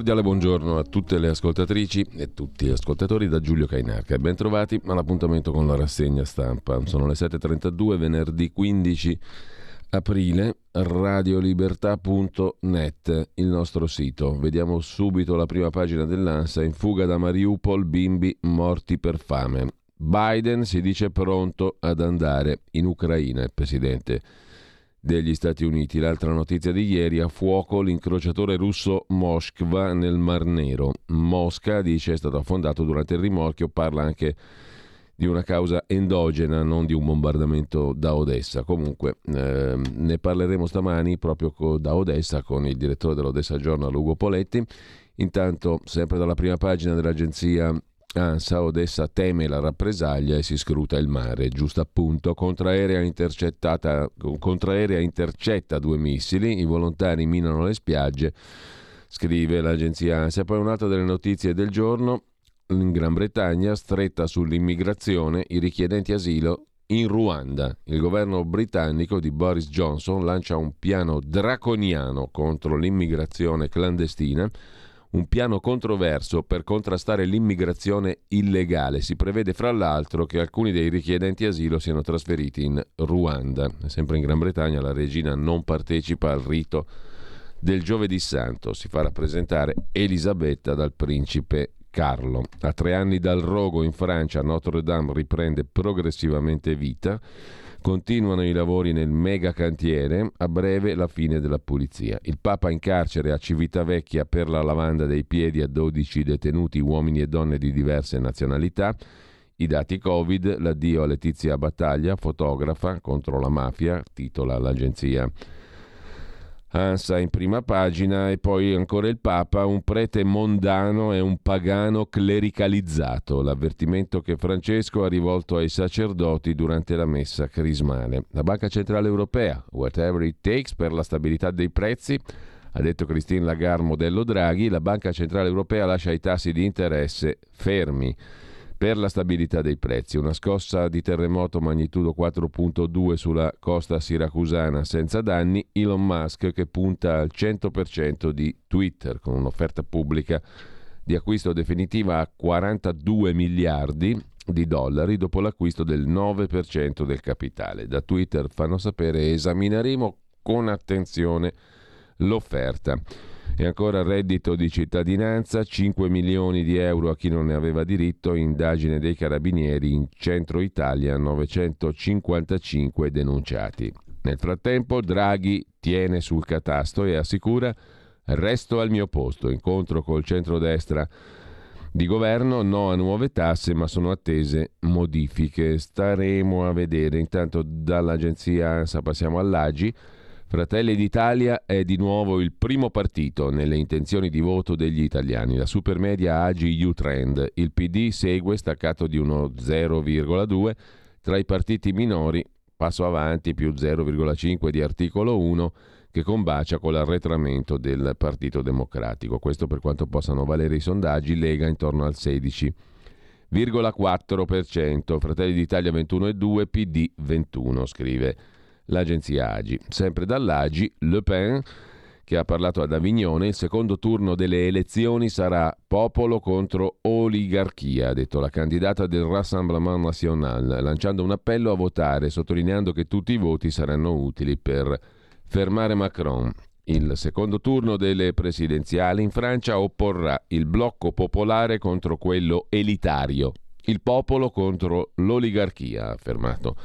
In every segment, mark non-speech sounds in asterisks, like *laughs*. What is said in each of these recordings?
Cordiale buongiorno a tutte le ascoltatrici e tutti gli ascoltatori da Giulio Cainarca e ben trovati all'appuntamento con la rassegna stampa. Sono le 7.32, venerdì 15 aprile, radiolibertà.net, il nostro sito. Vediamo subito la prima pagina dell'ANSA, in fuga da Mariupol, bimbi morti per fame. Biden si dice pronto ad andare in Ucraina, il presidente degli Stati Uniti. L'altra notizia di ieri, a fuoco l'incrociatore russo Moskva nel Mar Nero. Mosca, dice, è stato affondato durante il rimorchio, parla anche di una causa endogena, non di un bombardamento da Odessa. Comunque eh, ne parleremo stamani proprio co- da Odessa con il direttore dell'Odessa Journal Ugo Poletti. Intanto, sempre dalla prima pagina dell'agenzia ANSA Odessa teme la rappresaglia e si scruta il mare. Giusto appunto, contraerea, contraerea intercetta due missili, i volontari minano le spiagge, scrive l'agenzia ANSA. Poi un'altra delle notizie del giorno, in Gran Bretagna, stretta sull'immigrazione, i richiedenti asilo in Ruanda. Il governo britannico di Boris Johnson lancia un piano draconiano contro l'immigrazione clandestina un piano controverso per contrastare l'immigrazione illegale. Si prevede fra l'altro che alcuni dei richiedenti asilo siano trasferiti in Ruanda. Sempre in Gran Bretagna la regina non partecipa al rito del giovedì santo, si fa rappresentare Elisabetta dal principe Carlo. A tre anni dal rogo in Francia Notre Dame riprende progressivamente vita. Continuano i lavori nel mega cantiere, a breve la fine della pulizia. Il Papa in carcere a Civitavecchia per la lavanda dei piedi a 12 detenuti uomini e donne di diverse nazionalità. I dati Covid, l'addio a Letizia Battaglia, fotografa contro la mafia, titola l'agenzia Ansa in prima pagina e poi ancora il Papa, un prete mondano e un pagano clericalizzato, l'avvertimento che Francesco ha rivolto ai sacerdoti durante la messa crismale. La Banca Centrale Europea, whatever it takes per la stabilità dei prezzi, ha detto Christine Lagarde modello Draghi, la Banca Centrale Europea lascia i tassi di interesse fermi per la stabilità dei prezzi. Una scossa di terremoto magnitudo 4.2 sulla costa siracusana senza danni. Elon Musk che punta al 100% di Twitter con un'offerta pubblica di acquisto definitiva a 42 miliardi di dollari dopo l'acquisto del 9% del capitale. Da Twitter fanno sapere esamineremo con attenzione l'offerta. E ancora reddito di cittadinanza, 5 milioni di euro a chi non ne aveva diritto, indagine dei carabinieri in centro Italia, 955 denunciati. Nel frattempo Draghi tiene sul catasto e assicura resto al mio posto, incontro col centrodestra di governo, no a nuove tasse, ma sono attese modifiche. Staremo a vedere. Intanto dall'agenzia ANSA passiamo all'AGI. Fratelli d'Italia è di nuovo il primo partito nelle intenzioni di voto degli italiani. La supermedia AGI U-Trend. Il PD segue staccato di uno 0,2 tra i partiti minori, passo avanti più 0,5 di articolo 1 che combacia con l'arretramento del Partito Democratico. Questo per quanto possano valere i sondaggi, Lega intorno al 16,4%, Fratelli d'Italia 21,2, PD 21, scrive l'agenzia Agi. Sempre dall'Agi, Le Pen, che ha parlato ad Avignone, il secondo turno delle elezioni sarà popolo contro oligarchia, ha detto la candidata del Rassemblement National, lanciando un appello a votare, sottolineando che tutti i voti saranno utili per fermare Macron. Il secondo turno delle presidenziali in Francia opporrà il blocco popolare contro quello elitario, il popolo contro l'oligarchia, ha affermato.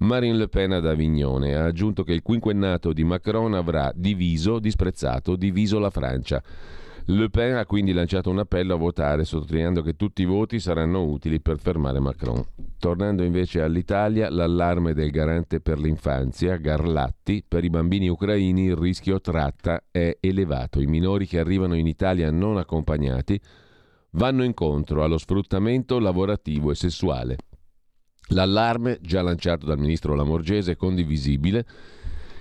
Marine Le Pen ad Avignone ha aggiunto che il quinquennato di Macron avrà diviso, disprezzato, diviso la Francia. Le Pen ha quindi lanciato un appello a votare, sottolineando che tutti i voti saranno utili per fermare Macron. Tornando invece all'Italia, l'allarme del garante per l'infanzia, Garlatti, per i bambini ucraini il rischio tratta è elevato. I minori che arrivano in Italia non accompagnati vanno incontro allo sfruttamento lavorativo e sessuale. L'allarme, già lanciato dal ministro Lamorgese, è condivisibile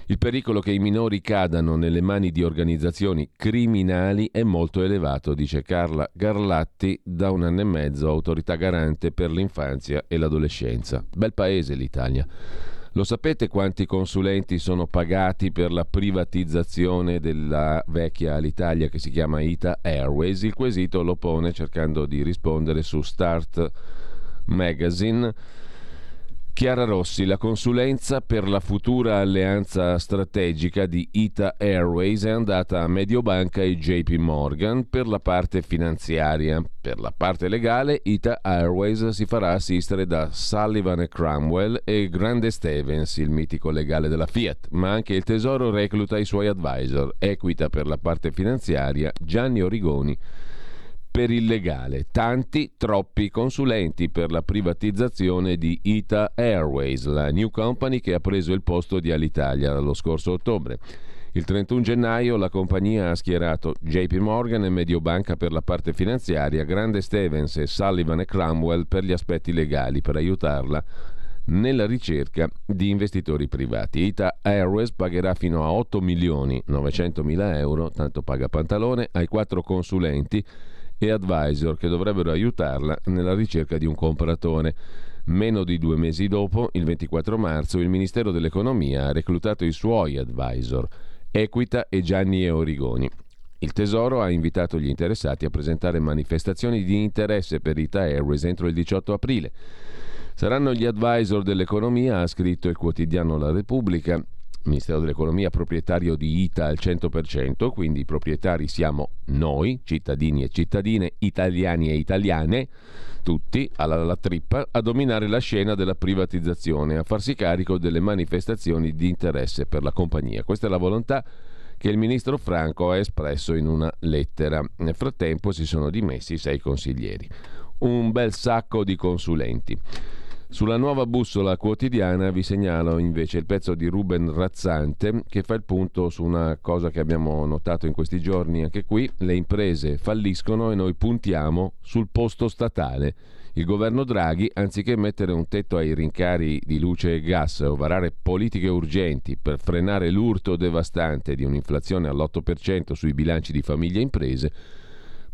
il pericolo che i minori cadano nelle mani di organizzazioni criminali è molto elevato, dice Carla Garlatti, da un anno e mezzo autorità garante per l'infanzia e l'adolescenza. Bel paese l'Italia. Lo sapete quanti consulenti sono pagati per la privatizzazione della vecchia Alitalia che si chiama Ita Airways? Il quesito lo pone cercando di rispondere su Start Magazine Chiara Rossi, la consulenza per la futura alleanza strategica di Ita Airways è andata a Mediobanca e JP Morgan per la parte finanziaria. Per la parte legale, Ita Airways si farà assistere da Sullivan Cromwell e Grande Stevens, il mitico legale della Fiat, ma anche il Tesoro recluta i suoi advisor. Equita per la parte finanziaria Gianni Origoni per il legale. Tanti, troppi consulenti per la privatizzazione di Ita Airways, la new company che ha preso il posto di Alitalia lo scorso ottobre. Il 31 gennaio la compagnia ha schierato JP Morgan e Mediobanca per la parte finanziaria, Grande Stevens e Sullivan e Cromwell per gli aspetti legali per aiutarla nella ricerca di investitori privati. Ita Airways pagherà fino a 8 milioni 900 mila euro, tanto paga Pantalone, ai quattro consulenti e advisor che dovrebbero aiutarla nella ricerca di un compratore. Meno di due mesi dopo, il 24 marzo, il Ministero dell'Economia ha reclutato i suoi advisor, Equita e Gianni e Origoni. Il Tesoro ha invitato gli interessati a presentare manifestazioni di interesse per Ita Airways entro il 18 aprile. Saranno gli advisor dell'economia, ha scritto il quotidiano La Repubblica, Ministero dell'Economia proprietario di ITA al 100%, quindi i proprietari siamo noi, cittadini e cittadine, italiani e italiane, tutti alla, alla trippa, a dominare la scena della privatizzazione, a farsi carico delle manifestazioni di interesse per la compagnia. Questa è la volontà che il ministro Franco ha espresso in una lettera. Nel frattempo si sono dimessi sei consiglieri. Un bel sacco di consulenti. Sulla nuova bussola quotidiana vi segnalo invece il pezzo di Ruben Razzante che fa il punto su una cosa che abbiamo notato in questi giorni anche qui, le imprese falliscono e noi puntiamo sul posto statale. Il governo Draghi, anziché mettere un tetto ai rincari di luce e gas o varare politiche urgenti per frenare l'urto devastante di un'inflazione all'8% sui bilanci di famiglie e imprese,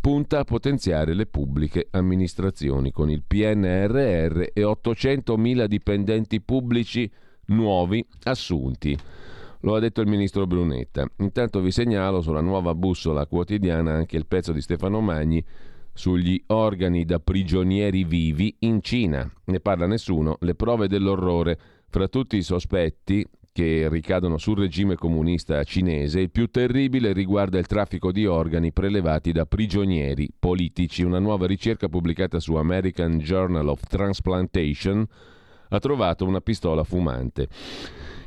punta a potenziare le pubbliche amministrazioni con il PNRR e 800.000 dipendenti pubblici nuovi assunti. Lo ha detto il ministro Brunetta. Intanto vi segnalo sulla nuova bussola quotidiana anche il pezzo di Stefano Magni sugli organi da prigionieri vivi in Cina. Ne parla nessuno, le prove dell'orrore. Fra tutti i sospetti che ricadono sul regime comunista cinese, il più terribile riguarda il traffico di organi prelevati da prigionieri politici. Una nuova ricerca pubblicata su American Journal of Transplantation ha trovato una pistola fumante.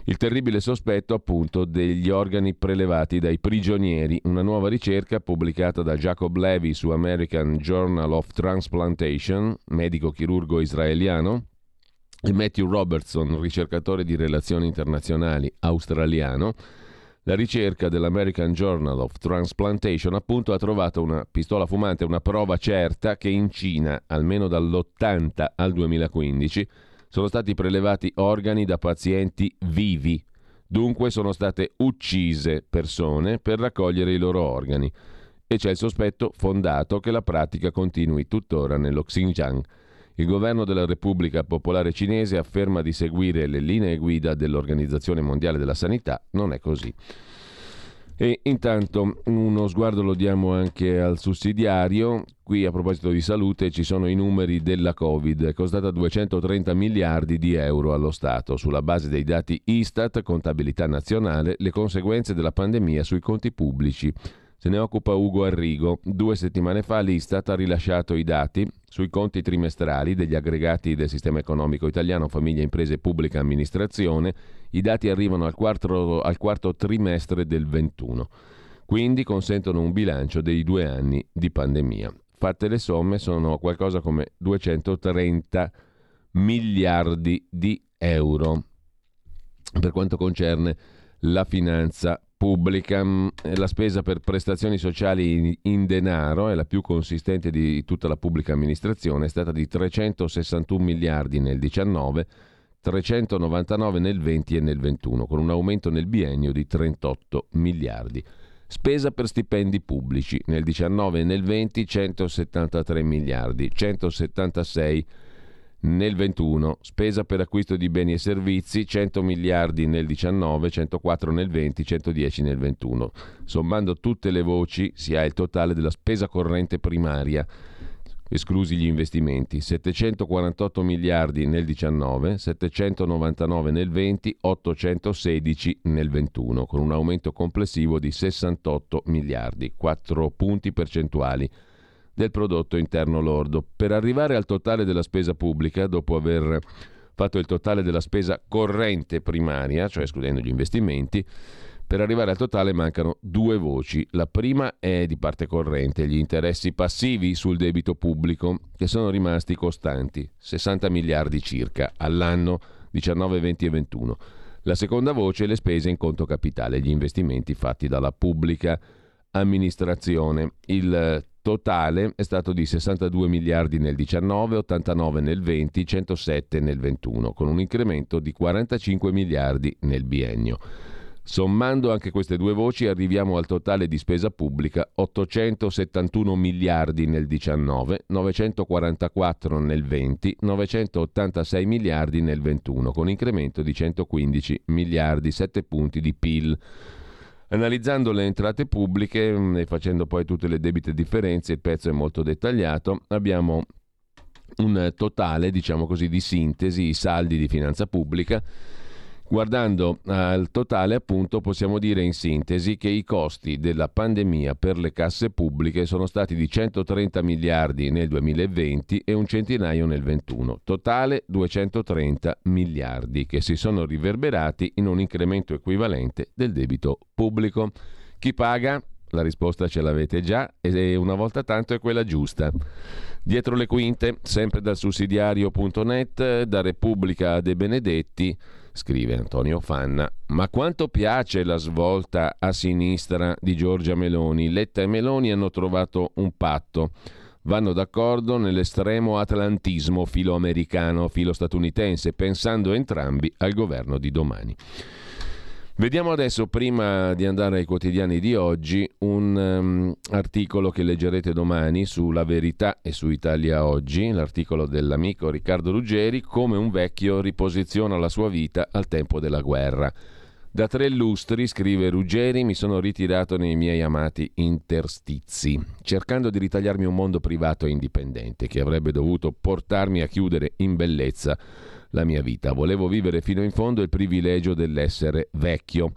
Il terribile sospetto appunto degli organi prelevati dai prigionieri, una nuova ricerca pubblicata da Jacob Levy su American Journal of Transplantation, medico chirurgo israeliano, e Matthew Robertson, ricercatore di relazioni internazionali australiano, la ricerca dell'American Journal of Transplantation appunto ha trovato una pistola fumante, una prova certa che in Cina, almeno dall'80 al 2015, sono stati prelevati organi da pazienti vivi. Dunque sono state uccise persone per raccogliere i loro organi. E c'è il sospetto fondato che la pratica continui tuttora nello Xinjiang. Il governo della Repubblica Popolare Cinese afferma di seguire le linee guida dell'Organizzazione Mondiale della Sanità. Non è così. E intanto uno sguardo lo diamo anche al sussidiario. Qui a proposito di salute ci sono i numeri della Covid. È costata 230 miliardi di euro allo Stato. Sulla base dei dati Istat, contabilità nazionale, le conseguenze della pandemia sui conti pubblici. Se ne occupa Ugo Arrigo. Due settimane fa l'Istat ha rilasciato i dati sui conti trimestrali degli aggregati del sistema economico italiano, famiglia, imprese e pubblica amministrazione. I dati arrivano al quarto, al quarto trimestre del 21, quindi consentono un bilancio dei due anni di pandemia. Fatte le somme sono qualcosa come 230 miliardi di euro per quanto concerne la finanza pubblica. Mm, la spesa per prestazioni sociali in denaro è la più consistente di tutta la pubblica amministrazione, è stata di 361 miliardi nel 19, 399 nel 20 e nel 21, con un aumento nel biennio di 38 miliardi. Spesa per stipendi pubblici nel 19 e nel 20 173 miliardi, 176 miliardi nel 21, spesa per acquisto di beni e servizi 100 miliardi nel 19, 104 nel 20, 110 nel 21. Sommando tutte le voci si ha il totale della spesa corrente primaria, esclusi gli investimenti, 748 miliardi nel 19, 799 nel 20, 816 nel 21, con un aumento complessivo di 68 miliardi, 4 punti percentuali del prodotto interno lordo. Per arrivare al totale della spesa pubblica, dopo aver fatto il totale della spesa corrente primaria, cioè escludendo gli investimenti, per arrivare al totale mancano due voci. La prima è di parte corrente, gli interessi passivi sul debito pubblico, che sono rimasti costanti, 60 miliardi circa all'anno 19, 20 e 21. La seconda voce è le spese in conto capitale, gli investimenti fatti dalla pubblica amministrazione. Il totale è stato di 62 miliardi nel 19, 89 nel 20, 107 nel 21, con un incremento di 45 miliardi nel biennio. Sommando anche queste due voci arriviamo al totale di spesa pubblica 871 miliardi nel 19, 944 nel 20, 986 miliardi nel 21, con incremento di 115 miliardi, 7 punti di PIL. Analizzando le entrate pubbliche mm, e facendo poi tutte le debite differenze, il pezzo è molto dettagliato, abbiamo un totale, diciamo così, di sintesi, i saldi di finanza pubblica Guardando al totale, appunto, possiamo dire in sintesi che i costi della pandemia per le casse pubbliche sono stati di 130 miliardi nel 2020 e un centinaio nel 2021. Totale 230 miliardi che si sono riverberati in un incremento equivalente del debito pubblico. Chi paga? La risposta ce l'avete già e una volta tanto è quella giusta. Dietro le quinte, sempre dal sussidiario.net, da Repubblica De Benedetti, scrive Antonio Fanna, ma quanto piace la svolta a sinistra di Giorgia Meloni. Letta e Meloni hanno trovato un patto. Vanno d'accordo nell'estremo atlantismo filo-americano, filo-statunitense, pensando entrambi al governo di domani. Vediamo adesso, prima di andare ai quotidiani di oggi, un um, articolo che leggerete domani sulla verità e su Italia Oggi, l'articolo dell'amico Riccardo Ruggeri, come un vecchio riposiziona la sua vita al tempo della guerra. Da tre lustri, scrive Ruggeri, mi sono ritirato nei miei amati interstizi, cercando di ritagliarmi un mondo privato e indipendente che avrebbe dovuto portarmi a chiudere in bellezza la mia vita. Volevo vivere fino in fondo il privilegio dell'essere vecchio.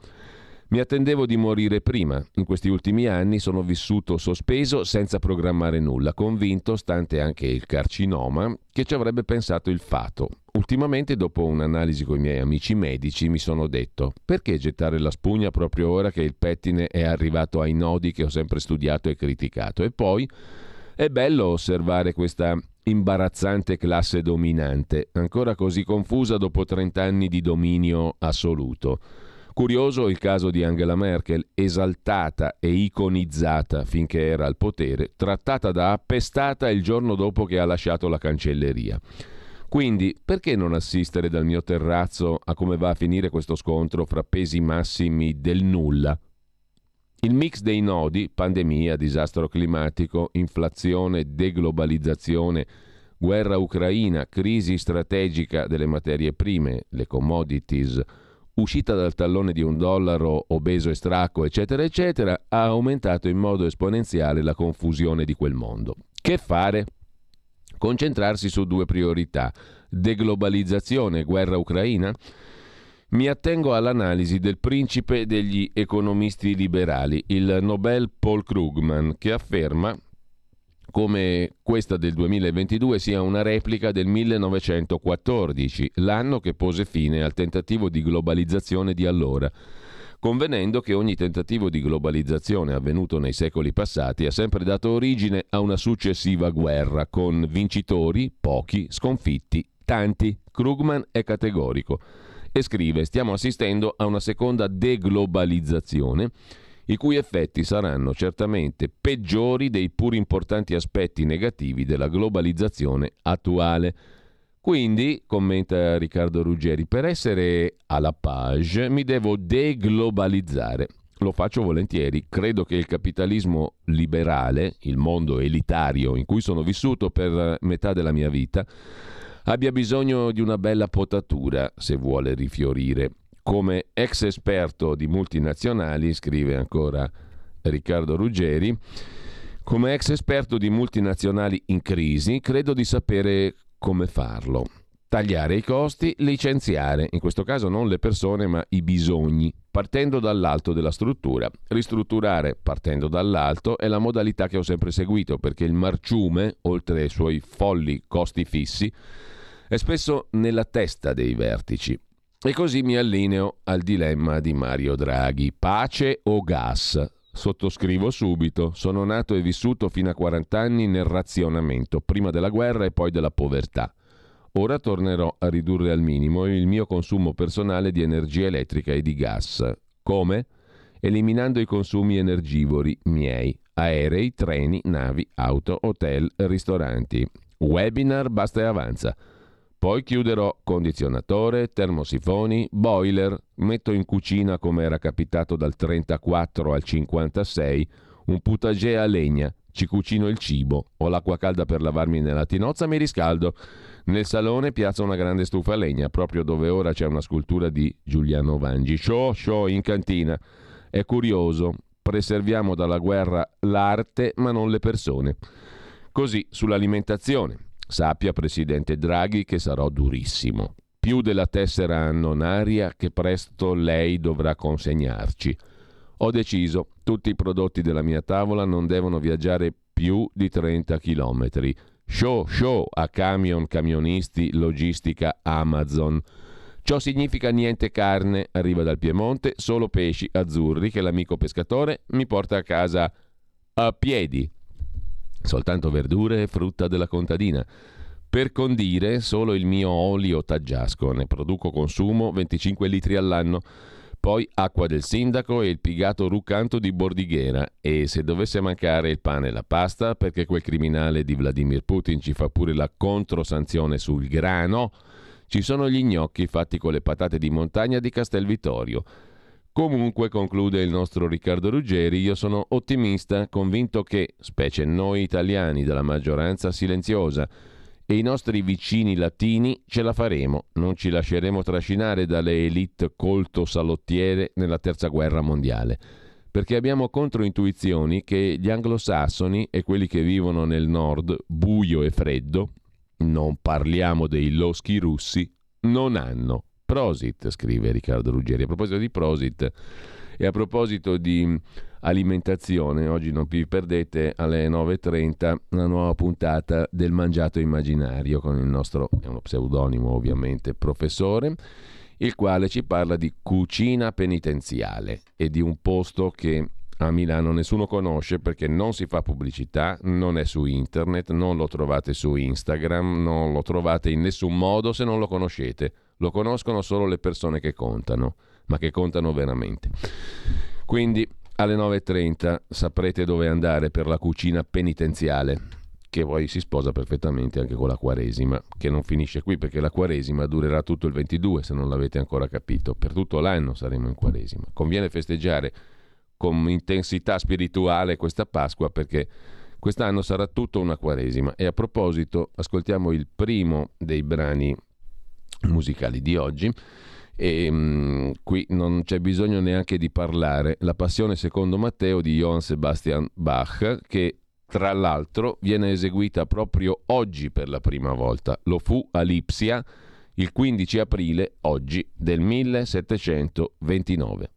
Mi attendevo di morire prima. In questi ultimi anni sono vissuto sospeso senza programmare nulla, convinto, stante anche il carcinoma, che ci avrebbe pensato il fato. Ultimamente, dopo un'analisi con i miei amici medici, mi sono detto: perché gettare la spugna proprio ora che il pettine è arrivato ai nodi che ho sempre studiato e criticato? E poi è bello osservare questa imbarazzante classe dominante, ancora così confusa dopo 30 anni di dominio assoluto. Curioso il caso di Angela Merkel, esaltata e iconizzata finché era al potere, trattata da appestata il giorno dopo che ha lasciato la cancelleria. Quindi, perché non assistere dal mio terrazzo a come va a finire questo scontro fra pesi massimi del nulla, il mix dei nodi, pandemia, disastro climatico, inflazione, deglobalizzazione, guerra ucraina, crisi strategica delle materie prime, le commodities, uscita dal tallone di un dollaro obeso e stracco, eccetera, eccetera, ha aumentato in modo esponenziale la confusione di quel mondo. Che fare? Concentrarsi su due priorità, deglobalizzazione guerra ucraina? Mi attengo all'analisi del principe degli economisti liberali, il Nobel Paul Krugman, che afferma come questa del 2022 sia una replica del 1914, l'anno che pose fine al tentativo di globalizzazione di allora, convenendo che ogni tentativo di globalizzazione avvenuto nei secoli passati ha sempre dato origine a una successiva guerra, con vincitori, pochi, sconfitti, tanti. Krugman è categorico e scrive stiamo assistendo a una seconda deglobalizzazione i cui effetti saranno certamente peggiori dei pur importanti aspetti negativi della globalizzazione attuale. Quindi, commenta Riccardo Ruggeri, per essere alla page mi devo deglobalizzare. Lo faccio volentieri, credo che il capitalismo liberale, il mondo elitario in cui sono vissuto per metà della mia vita, abbia bisogno di una bella potatura se vuole rifiorire. Come ex esperto di multinazionali, scrive ancora Riccardo Ruggeri, come ex esperto di multinazionali in crisi, credo di sapere come farlo. Tagliare i costi, licenziare, in questo caso non le persone ma i bisogni, partendo dall'alto della struttura. Ristrutturare partendo dall'alto è la modalità che ho sempre seguito perché il marciume, oltre ai suoi folli costi fissi, è spesso nella testa dei vertici. E così mi allineo al dilemma di Mario Draghi. Pace o gas? Sottoscrivo subito. Sono nato e vissuto fino a 40 anni nel razionamento, prima della guerra e poi della povertà. Ora tornerò a ridurre al minimo il mio consumo personale di energia elettrica e di gas. Come? Eliminando i consumi energivori miei, aerei, treni, navi, auto, hotel, ristoranti. Webinar basta e avanza. Poi chiuderò condizionatore, termosifoni, boiler, metto in cucina come era capitato dal 34 al 56, un potager a legna, ci cucino il cibo, ho l'acqua calda per lavarmi nella tinozza, mi riscaldo. Nel salone piazzo una grande stufa a legna, proprio dove ora c'è una scultura di Giuliano Vangi. Show, show in cantina. È curioso, preserviamo dalla guerra l'arte ma non le persone. Così sull'alimentazione. Sappia, Presidente Draghi, che sarò durissimo. Più della tessera annonaria che presto lei dovrà consegnarci. Ho deciso, tutti i prodotti della mia tavola non devono viaggiare più di 30 km. Show, show a camion, camionisti, logistica Amazon. Ciò significa niente carne, arriva dal Piemonte, solo pesci azzurri che l'amico pescatore mi porta a casa a piedi. Soltanto verdure e frutta della contadina. Per condire solo il mio olio taggiasco, ne produco consumo 25 litri all'anno. Poi acqua del sindaco e il pigato ruccanto di Bordighera e se dovesse mancare il pane e la pasta perché quel criminale di Vladimir Putin ci fa pure la controsanzione sul grano, ci sono gli gnocchi fatti con le patate di montagna di Castelvittorio. Comunque, conclude il nostro Riccardo Ruggeri, io sono ottimista, convinto che, specie noi italiani della maggioranza silenziosa e i nostri vicini latini, ce la faremo, non ci lasceremo trascinare dalle elite colto-salottiere nella terza guerra mondiale, perché abbiamo controintuizioni che gli anglosassoni e quelli che vivono nel nord, buio e freddo, non parliamo dei loschi russi, non hanno. Prosit, scrive Riccardo Ruggeri. A proposito di Prosit e a proposito di alimentazione, oggi non vi perdete alle 9.30 una nuova puntata del Mangiato Immaginario con il nostro, è uno pseudonimo ovviamente, professore, il quale ci parla di cucina penitenziale e di un posto che a Milano nessuno conosce perché non si fa pubblicità, non è su internet, non lo trovate su Instagram, non lo trovate in nessun modo se non lo conoscete. Lo conoscono solo le persone che contano, ma che contano veramente. Quindi alle 9.30 saprete dove andare per la cucina penitenziale, che poi si sposa perfettamente anche con la Quaresima, che non finisce qui perché la Quaresima durerà tutto il 22, se non l'avete ancora capito. Per tutto l'anno saremo in Quaresima. Conviene festeggiare con intensità spirituale questa Pasqua perché quest'anno sarà tutto una Quaresima. E a proposito, ascoltiamo il primo dei brani musicali di oggi E um, qui non c'è bisogno neanche di parlare. La passione secondo Matteo di Johann Sebastian Bach, che tra l'altro viene eseguita proprio oggi per la prima volta. Lo fu a Lipsia il 15 aprile, oggi, del 1729.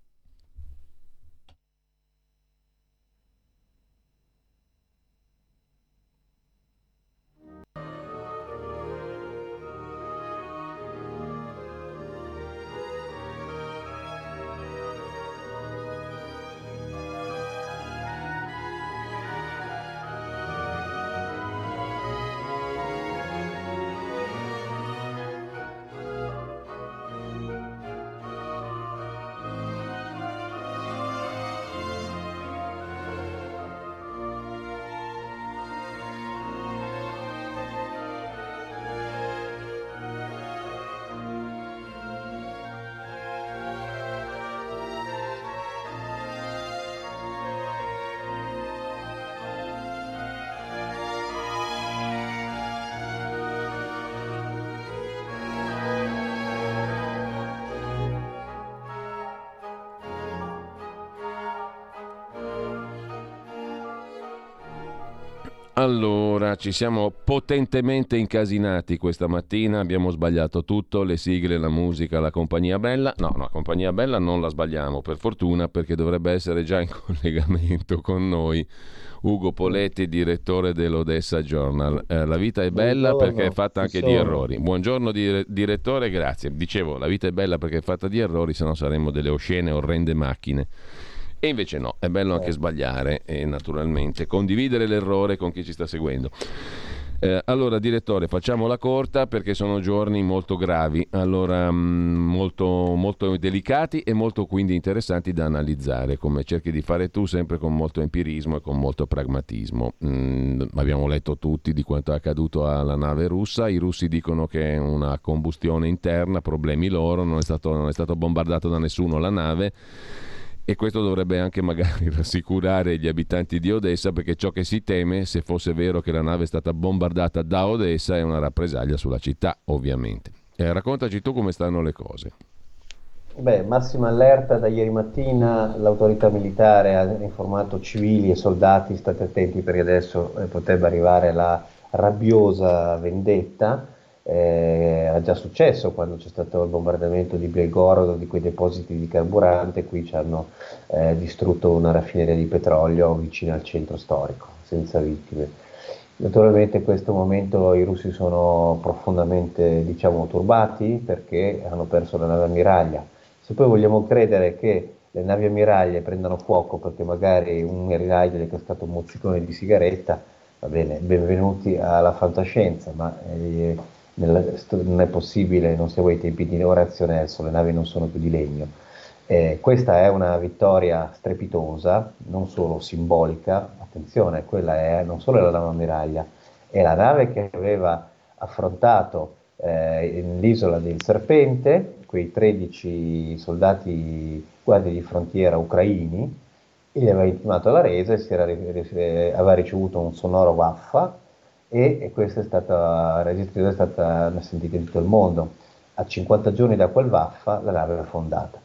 Allora, ci siamo potentemente incasinati questa mattina, abbiamo sbagliato tutto, le sigle, la musica, la compagnia bella. No, no, la compagnia bella non la sbagliamo, per fortuna, perché dovrebbe essere già in *laughs* collegamento con noi Ugo Poletti, direttore dell'Odessa Journal. Eh, la vita è bella Buongiorno, perché è fatta anche di errori. Buongiorno dire- direttore, grazie. Dicevo, la vita è bella perché è fatta di errori, se no saremmo delle oscene, orrende macchine. E invece no, è bello anche eh. sbagliare e naturalmente condividere l'errore con chi ci sta seguendo. Eh, allora, direttore, facciamola corta perché sono giorni molto gravi, allora, mm, molto, molto delicati e molto quindi interessanti da analizzare, come cerchi di fare tu, sempre con molto empirismo e con molto pragmatismo. Mm, abbiamo letto tutti di quanto è accaduto alla nave russa, i russi dicono che è una combustione interna, problemi loro, non è stato, non è stato bombardato da nessuno la nave e questo dovrebbe anche magari *laughs* rassicurare gli abitanti di Odessa perché ciò che si teme, se fosse vero che la nave è stata bombardata da Odessa, è una rappresaglia sulla città, ovviamente. Eh, raccontaci tu come stanno le cose. Beh, massima allerta da ieri mattina, l'autorità militare ha informato civili e soldati, state attenti perché adesso eh, potrebbe arrivare la rabbiosa vendetta eh, già successo quando c'è stato il bombardamento di Belgorod, di quei depositi di carburante, qui ci hanno eh, distrutto una raffineria di petrolio vicino al centro storico, senza vittime. Naturalmente in questo momento i russi sono profondamente diciamo, turbati perché hanno perso la nave ammiraglia. Se poi vogliamo credere che le navi ammiraglie prendano fuoco perché magari un ammiraglio gli è cascato un mozzicone di sigaretta, va bene, benvenuti alla fantascienza, ma eh, non è possibile, non siamo ai tempi di Orazio Nelson, le navi non sono più di legno. Eh, questa è una vittoria strepitosa, non solo simbolica, attenzione, quella è non solo la nave ammiraglia, è la nave che aveva affrontato eh, l'isola del Serpente, quei 13 soldati guardie di frontiera ucraini, e gli aveva intimato la resa e era, aveva ricevuto un sonoro vaffa e, e questa è stata, la registrazione è stata sentita in tutto il mondo. A 50 giorni da quel vaffa la nave è affondata.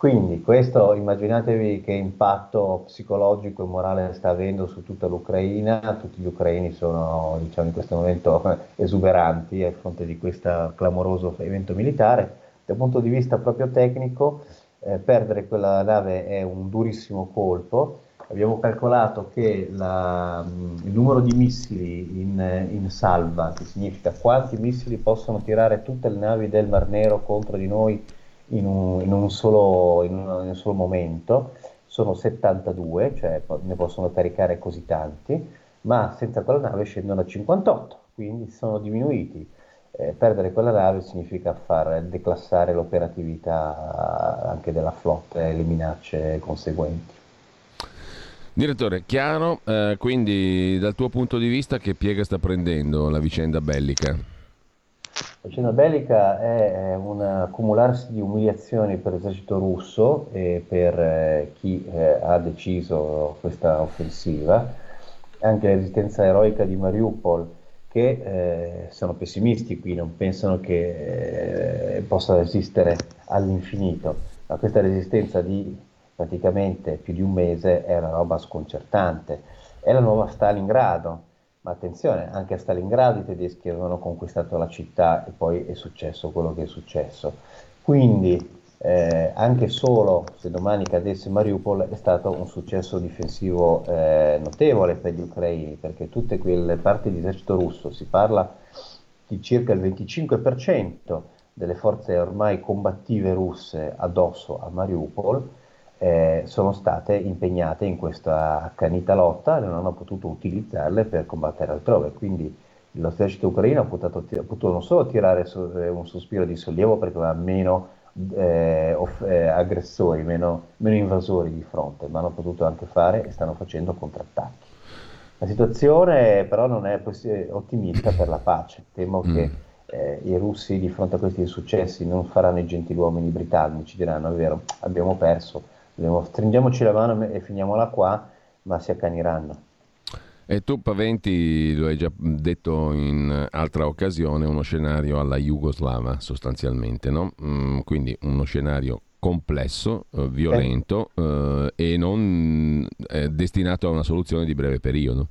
Quindi questo immaginatevi che impatto psicologico e morale sta avendo su tutta l'Ucraina, tutti gli ucraini sono diciamo, in questo momento *laughs* esuberanti a fronte di questo clamoroso evento militare. Dal punto di vista proprio tecnico, eh, perdere quella nave è un durissimo colpo, abbiamo calcolato che la, il numero di missili in, in, salva, che significa quanti missili possono tirare tutte le navi del Mar Nero contro di noi in un, in un, solo, in un, un solo, momento, sono 72, cioè ne possono caricare così tanti, ma senza quella nave scendono a 58, quindi sono diminuiti. Eh, perdere quella nave significa far declassare l'operatività anche della flotta e le minacce conseguenti. Direttore, chiaro, eh, quindi dal tuo punto di vista che piega sta prendendo la vicenda bellica? La vicenda bellica è un accumularsi di umiliazioni per l'esercito russo e per eh, chi eh, ha deciso questa offensiva, anche la resistenza eroica di Mariupol, che eh, sono pessimisti qui, non pensano che eh, possa resistere all'infinito, ma questa resistenza di praticamente più di un mese è una roba sconcertante. È la nuova Stalingrado, ma attenzione, anche a Stalingrado i tedeschi avevano conquistato la città e poi è successo quello che è successo. Quindi eh, anche solo se domani cadesse Mariupol è stato un successo difensivo eh, notevole per gli ucraini, perché tutte quelle parti dell'esercito russo, si parla di circa il 25% delle forze ormai combattive russe addosso a Mariupol, eh, sono state impegnate in questa accanita lotta e non hanno potuto utilizzarle per combattere altrove. Quindi l'esercito ucraino ha potuto, ha potuto non solo tirare un sospiro di sollievo perché aveva meno eh, off- eh, aggressori, meno, meno, invasori di fronte, ma hanno potuto anche fare e stanno facendo contrattacchi. La situazione però non è poss- ottimista per la pace, temo mm. che eh, i russi di fronte a questi successi non faranno i gentiluomini britannici, diranno è vero, abbiamo perso, dobbiamo, stringiamoci la mano e finiamola qua, ma si accaniranno. E tu paventi, lo hai già detto in altra occasione, uno scenario alla jugoslava sostanzialmente, no? Mm, quindi uno scenario complesso, eh, violento eh, e non eh, destinato a una soluzione di breve periodo.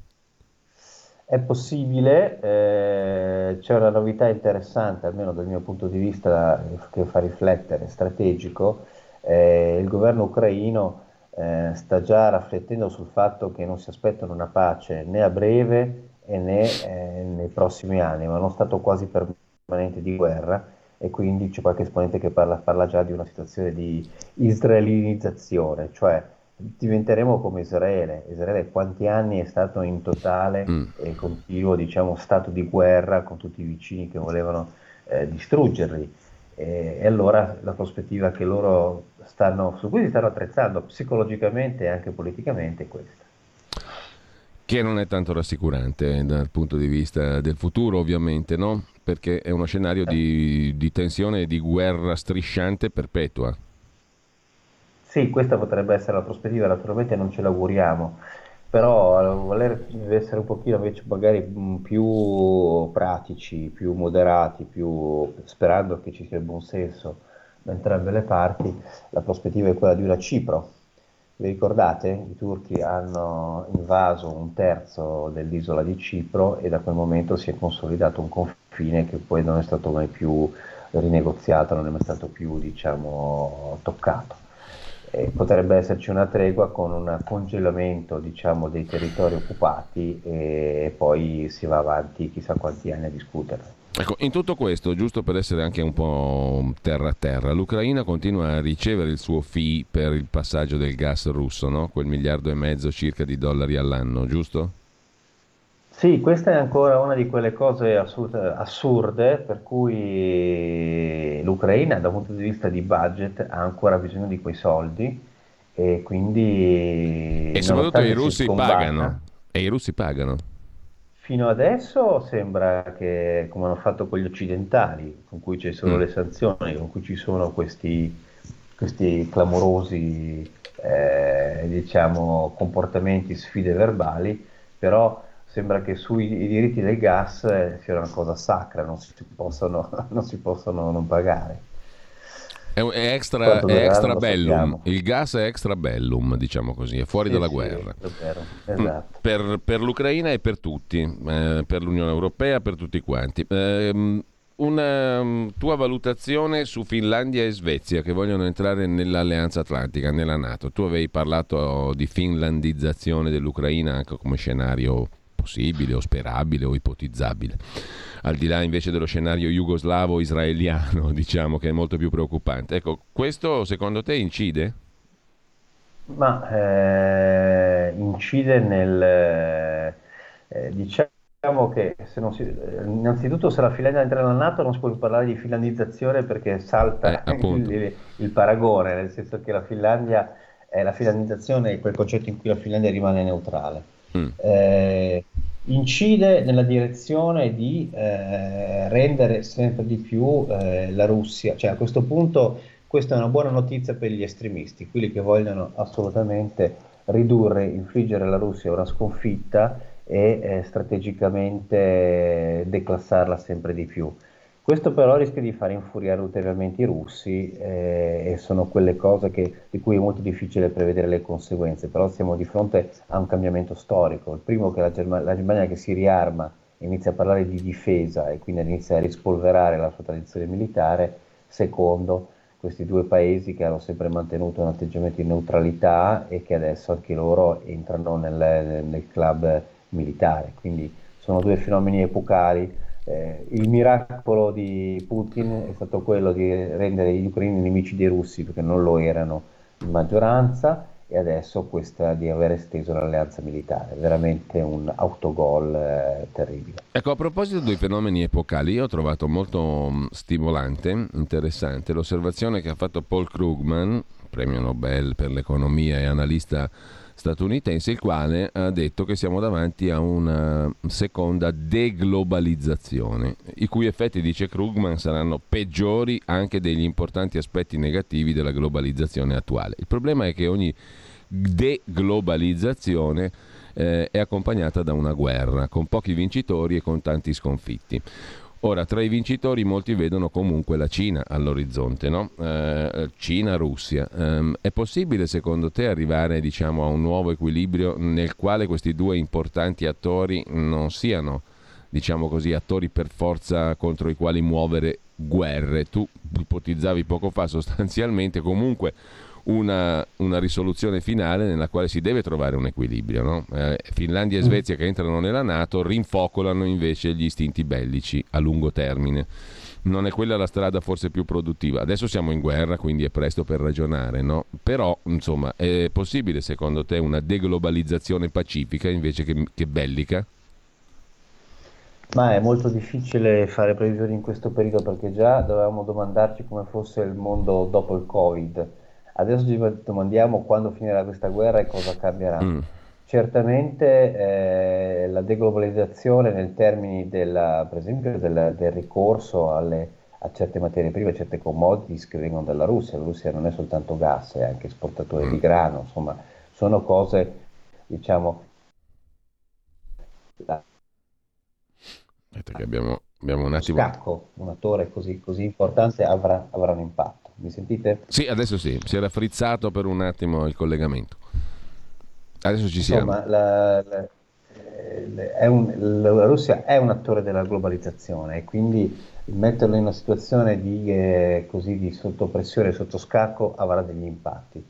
È possibile, eh, c'è una novità interessante, almeno dal mio punto di vista, che fa riflettere, strategico. Eh, il governo ucraino eh, sta già riflettendo sul fatto che non si aspettano una pace né a breve né eh, nei prossimi anni, ma uno stato quasi permanente di guerra e quindi c'è qualche esponente che parla, parla già di una situazione di israelinizzazione, cioè diventeremo come Israele. Israele quanti anni è stato in totale mm. e continuo diciamo, stato di guerra con tutti i vicini che volevano eh, distruggerli. E, e, allora la prospettiva che loro stanno, su cui si stanno attrezzando psicologicamente e anche politicamente è questa. Che non è tanto rassicurante dal punto di vista del futuro, ovviamente, no? Perché è uno scenario di, di tensione e di guerra strisciante perpetua. Sì, questa potrebbe essere la prospettiva, naturalmente non ce l'auguriamo, però voler essere un pochino invece magari più pratici, più moderati, più, sperando che ci sia il buon senso da entrambe le parti, la prospettiva è quella di una Cipro. Vi ricordate? I turchi hanno invaso un terzo dell'isola di Cipro e da quel momento si è consolidato un confine che poi non è stato mai più rinegoziato, non è mai stato più diciamo, toccato. E potrebbe esserci una tregua con un congelamento diciamo, dei territori occupati e poi si va avanti chissà quanti anni a discutere. Ecco, in tutto questo, giusto per essere anche un po' terra a terra, l'Ucraina continua a ricevere il suo fee per il passaggio del gas russo, no? quel miliardo e mezzo circa di dollari all'anno, giusto? Sì, questa è ancora una di quelle cose assurde, assurde per cui l'Ucraina dal punto di vista di budget ha ancora bisogno di quei soldi e quindi... E soprattutto i russi pagano. E i russi pagano. Fino adesso sembra che, come hanno fatto con gli occidentali, con cui ci sono mm. le sanzioni, con cui ci sono questi, questi clamorosi eh, diciamo, comportamenti, sfide verbali, però sembra che sui diritti del gas eh, sia una cosa sacra, non si possono *laughs* non, si possono non pagare. È, extra, è extra bellum, il gas è extra bellum, diciamo così, è fuori sì, dalla sì, guerra. Mm, esatto. Per, per, l'Ucraina e per tutti, eh, per l'Unione Europea, per tutti quanti. Eh, una um, tua valutazione su Finlandia e Svezia che vogliono entrare nell'Alleanza Atlantica, nella Nato. Tu avevi parlato di finlandizzazione dell'Ucraina anche come scenario possibile o sperabile o ipotizzabile al di là invece dello scenario jugoslavo-israeliano, *laughs* diciamo, che è molto più preoccupante. Ecco, questo secondo te incide? Ma eh, incide nel... Eh, diciamo che se non si, innanzitutto se la Finlandia entra nella Nato non si può parlare di finlandizzazione perché salta eh, il, il, paragone, nel senso che la Finlandia, eh, la finlandizzazione è quel concetto in cui la Finlandia rimane neutrale. Mm. Eh, incide nella direzione di eh, rendere sempre di più eh, la Russia, cioè a questo punto questa è una buona notizia per gli estremisti, quelli che vogliono assolutamente ridurre, infliggere alla Russia una sconfitta e eh, strategicamente declassarla sempre di più. Questo però rischia di far infuriare ulteriormente i russi eh, e sono quelle cose che, di cui è molto difficile prevedere le conseguenze, però siamo di fronte a un cambiamento storico. Il primo che la, Germ- la Germania che si riarma inizia a parlare di difesa e quindi inizia a rispolverare la sua tradizione militare, secondo questi due paesi che hanno sempre mantenuto un atteggiamento di neutralità e che adesso anche loro entrano nel, nel club militare. Quindi sono due fenomeni epocali eh, il miracolo di Putin è stato quello di rendere gli ucraini nemici dei russi perché non lo erano in maggioranza e adesso questa di aver esteso l'alleanza militare, veramente un autogol eh, terribile. Ecco, a proposito dei fenomeni epocali, io ho trovato molto mm, stimolante, interessante l'osservazione che ha fatto Paul Krugman, premio Nobel per l'economia e analista statunitense, il quale ha detto che siamo davanti a una seconda deglobalizzazione, i cui effetti, dice Krugman, saranno peggiori anche degli importanti aspetti negativi della globalizzazione attuale. Il problema è che ogni deglobalizzazione eh, è accompagnata da una guerra, con pochi vincitori e con tanti sconfitti. Ora, tra i vincitori molti vedono comunque la Cina all'orizzonte, no? eh, Cina-Russia. Um, è possibile secondo te arrivare diciamo, a un nuovo equilibrio nel quale questi due importanti attori non siano, diciamo così, attori per forza contro i quali muovere guerre? Tu ipotizzavi poco fa sostanzialmente comunque una, una, risoluzione finale nella quale si deve trovare un equilibrio. No? Eh, Finlandia e mm. Svezia che entrano nella Nato rinfocolano invece gli istinti bellici a lungo termine. Non è quella la strada forse più produttiva. Adesso siamo in guerra, quindi è presto per ragionare, no? Però, insomma, è possibile secondo te una deglobalizzazione pacifica invece che, che bellica? Ma è molto difficile fare previsioni in questo periodo perché già dovevamo domandarci come fosse il mondo dopo il Covid Adesso ci domandiamo quando finirà questa guerra e cosa cambierà. Mm. Certamente eh, la deglobalizzazione nel termini della, per esempio del, del ricorso alle, a certe materie prime, a certe commodities che vengono dalla Russia. La Russia non è soltanto gas, è anche esportatore mm. di grano, insomma, sono cose, diciamo... La... Aspetta che abbiamo, abbiamo un attimo... Scacco, un attore così, così importante avrà, avrà un impatto. Mi sentite? Sì, adesso sì, si era frizzato per un attimo il collegamento. Adesso ci siamo. Insomma, la, la, un, la, Russia è un attore della globalizzazione e quindi metterlo in una situazione di, eh, così, di sottopressione, sotto scacco avrà degli impatti.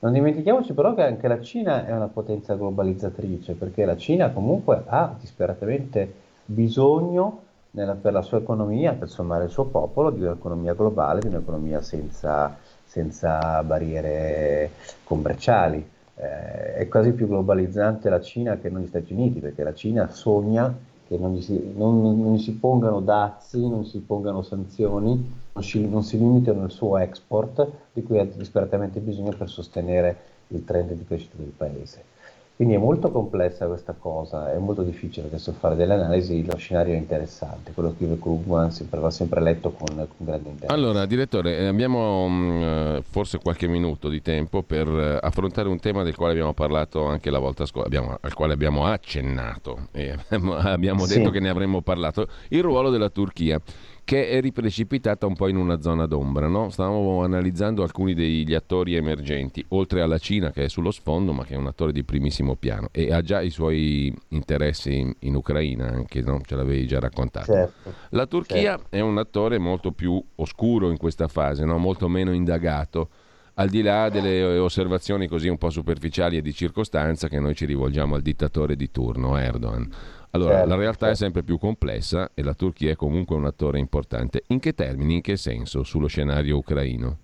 Non dimentichiamoci però che anche la Cina è una potenza globalizzatrice perché la Cina comunque ha disperatamente bisogno nella, per la sua economia, per sommare il suo popolo, di un'economia globale, di un'economia senza, senza barriere commerciali. Eh, è quasi più globalizzante la Cina che non gli Stati Uniti, perché la Cina sogna che non gli si, non, non si pongano dazi, non si pongano sanzioni, non si, non si limitino al suo export, di cui ha disperatamente bisogno per sostenere il trend di crescita del paese. Quindi è molto complessa questa cosa, è molto difficile adesso fare delle analisi, lo scenario è interessante, quello che scrive Krugman sempre, va sempre letto con, con, grande interesse. Allora, direttore, eh, abbiamo mh, mm, forse qualche minuto di tempo per uh, affrontare un tema del quale abbiamo parlato anche la volta scorsa, al quale abbiamo accennato e *laughs* abbiamo detto sì. che ne avremmo parlato, il ruolo della Turchia che è riprecipitata un po' in una zona d'ombra. No? Stavamo analizzando alcuni degli attori emergenti, oltre alla Cina che è sullo sfondo, ma che è un attore di primissimo piano e ha già i suoi interessi in, in Ucraina, anche no? ce l'avevi già raccontato. Certo, La Turchia certo. è un attore molto più oscuro in questa fase, no? molto meno indagato al di là delle osservazioni così un po' superficiali e di circostanza che noi ci rivolgiamo al dittatore di turno, Erdogan. Allora, certo, la realtà certo. è sempre più complessa e la Turchia è comunque un attore importante. In che termini, in che senso sullo scenario ucraino?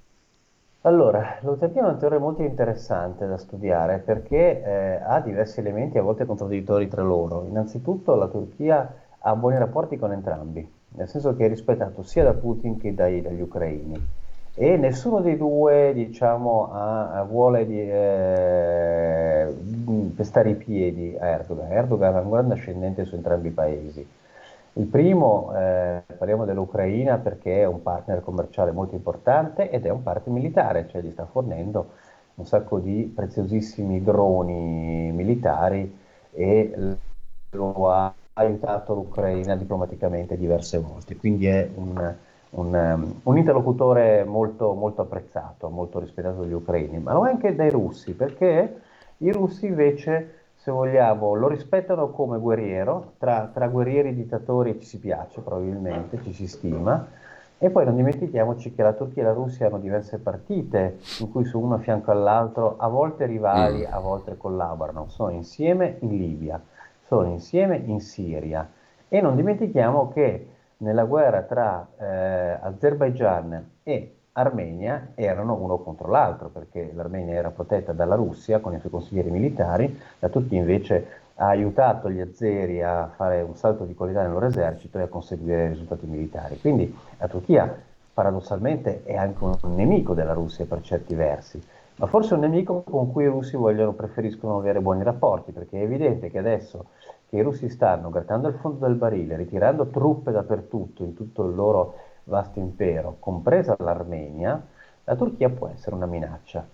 Allora, la Turchia è un attore molto interessante da studiare perché eh, ha diversi elementi a volte contraddittori tra loro. Innanzitutto la Turchia ha buoni rapporti con entrambi, nel senso che è rispettato sia da Putin che dai, dagli ucraini e nessuno dei due diciamo, ha, vuole di, eh, pestare i piedi a Erdogan. Erdogan ha un grande ascendente su entrambi i paesi. Il primo, eh, parliamo dell'Ucraina perché è un partner commerciale molto importante ed è un partner militare, cioè gli sta fornendo un sacco di preziosissimi droni militari e lo ha aiutato l'Ucraina diplomaticamente diverse volte. Quindi è un, un, um, un interlocutore molto, molto, apprezzato, molto rispettato dagli ucraini, ma lo è anche dai russi, perché i russi invece, se vogliamo, lo rispettano come guerriero, tra, tra guerrieri e dittatori ci si piace probabilmente, ci si stima, e poi non dimentichiamoci che la Turchia e la Russia hanno diverse partite in cui sono uno a fianco all'altro, a volte rivali, mm. a volte collaborano. Sono insieme in Libia, sono insieme in Siria. E non dimentichiamo che nella guerra tra eh, Azerbaigian e Armenia erano uno contro l'altro, perché l'Armenia era protetta dalla Russia con i suoi consiglieri militari, la Turchia invece ha aiutato gli azeri a fare un salto di qualità nel loro esercito e a conseguire risultati militari. Quindi la Turchia paradossalmente è anche un nemico della Russia per certi versi, ma forse un nemico con cui i russi vogliono, preferiscono avere buoni rapporti, perché è evidente che adesso che i russi stanno grattando il fondo del barile, ritirando truppe dappertutto in tutto il loro vasto impero, compresa l'Armenia, la Turchia può essere una minaccia.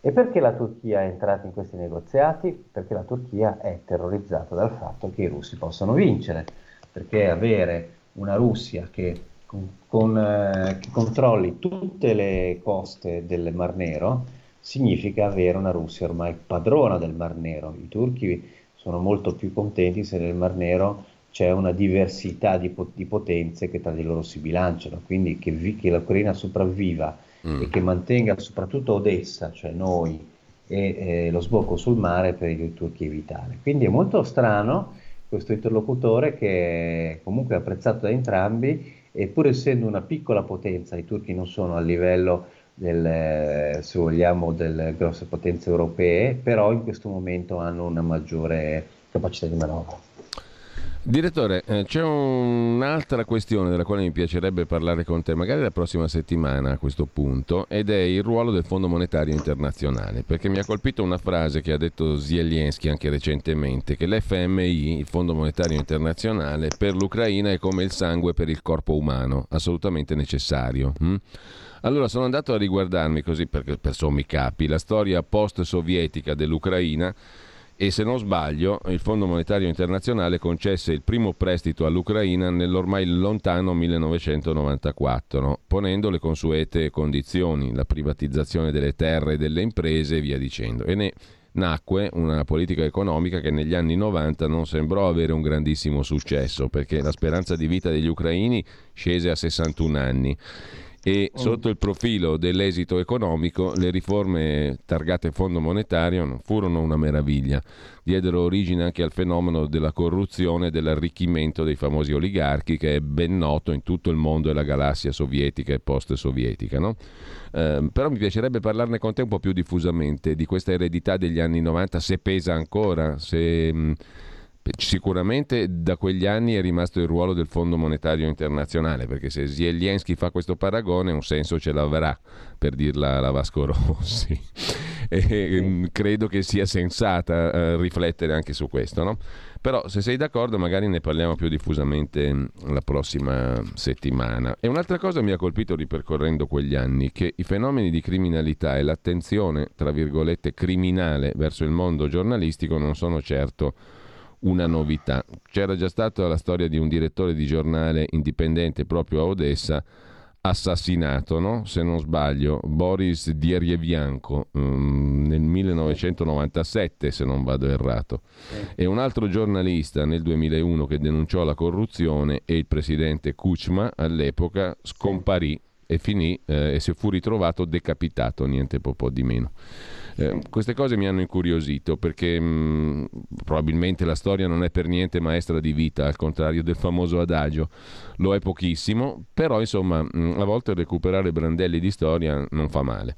E perché la Turchia è entrata in questi negoziati? Perché la Turchia è terrorizzata dal fatto che i russi possano vincere, perché avere una Russia che, con, con, eh, che controlli tutte le coste del Mar Nero significa avere una Russia ormai padrona del Mar Nero. I turchi sono molto più contenti se nel Mar Nero c'è una diversità di, di potenze che tra di loro si bilanciano, quindi che, vi, che l'Ucraina sopravviva mm. e che mantenga soprattutto Odessa, cioè noi, e eh, lo sbocco sul mare per i turchi è vitale. Quindi è molto strano questo interlocutore che è comunque apprezzato da entrambi e pur essendo una piccola potenza, i turchi non sono a livello del, se vogliamo, delle grosse potenze europee, però in questo momento hanno una maggiore capacità di manovra. Direttore, eh, c'è un'altra questione della quale mi piacerebbe parlare con te, magari la prossima settimana a questo punto, ed è il ruolo del Fondo Monetario Internazionale, perché mi ha colpito una frase che ha detto Zelensky anche recentemente, che l'FMI, il Fondo Monetario Internazionale, per l'Ucraina è come il sangue per il corpo umano, assolutamente necessario. Hm? Allora sono andato a riguardarmi così, perché per sommi capi, la storia post-sovietica dell'Ucraina e se non sbaglio il Fondo Monetario Internazionale concesse il primo prestito all'Ucraina nell'ormai lontano 1994, no? ponendo le consuete condizioni, la privatizzazione delle terre e delle imprese e via dicendo. E ne nacque una politica economica che negli anni 90 non sembrò avere un grandissimo successo perché la speranza di vita degli ucraini scese a 61 anni e mm. sotto il profilo dell'esito economico le riforme targate Fondo Monetario non furono una meraviglia, diedero origine anche al fenomeno della corruzione e dell'arricchimento dei famosi oligarchi che è ben noto in tutto il mondo della galassia sovietica e post-sovietica. No? Eh, però mi piacerebbe parlarne con te un po' più diffusamente di questa eredità degli anni 90, se pesa ancora, se... Mh, Sicuramente da quegli anni è rimasto il ruolo del Fondo Monetario Internazionale, perché se Zelensky fa questo paragone un senso ce l'avrà, per dirla alla Vasco Rossi. *laughs* e mm, credo che sia sensata eh, riflettere anche su questo, no? Però se sei d'accordo magari ne parliamo più diffusamente mm, la prossima settimana. E un'altra cosa mi ha colpito ripercorrendo quegli anni, che i fenomeni di criminalità e l'attenzione, tra virgolette, criminale verso il mondo giornalistico non sono certo una novità. C'era già stata la storia di un direttore di giornale indipendente proprio a Odessa assassinato, no? se non sbaglio, Boris Dierjevianko um, nel 1997, se non vado errato. E un altro giornalista nel 2001 che denunciò la corruzione e il presidente Kuchma all'epoca scomparì e finì eh, e si fu ritrovato decapitato, niente po di meno. Eh, queste cose mi hanno incuriosito perché mh, mm, probabilmente la storia non è per niente maestra di vita, al contrario del famoso adagio, lo è pochissimo, però insomma mh, mm, a volte recuperare brandelli di storia non fa male.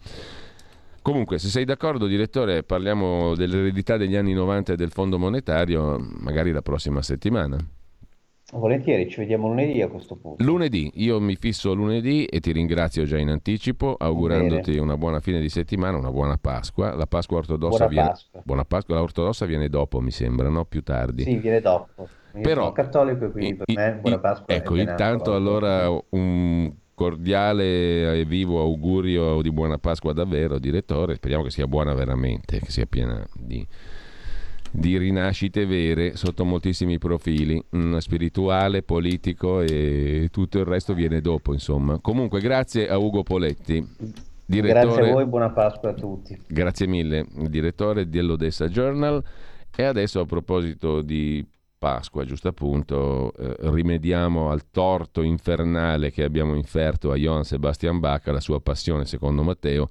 Comunque, se sei d'accordo, direttore, parliamo dell'eredità degli anni 90 e del Fondo Monetario, magari la prossima settimana. Volentieri, ci vediamo lunedì a questo punto. Lunedì, io mi fisso lunedì e ti ringrazio già in anticipo, augurandoti Bene. una buona fine di settimana, una buona Pasqua. La Pasqua ortodossa buona viene Pasqua. Buona Pasqua, la ortodossa viene dopo, mi sembra, no? Più tardi. Sì, viene dopo. Io Però, sono cattolico quindi per i, me buona Pasqua. Ecco, intanto allora un cordiale e vivo augurio di buona Pasqua davvero, direttore. Speriamo che sia buona veramente, che sia piena di di rinascite vere sotto moltissimi profili, mm, spirituale, politico e tutto il resto viene dopo, insomma. Comunque, grazie a Ugo Poletti. Direttore, grazie a voi, buona Pasqua a tutti. Grazie mille, direttore dell'Odessa Journal. E adesso a proposito di Pasqua, giusto appunto, eh, rimediamo al torto infernale che abbiamo inferto a Johann Sebastian Bach, la sua passione secondo Matteo,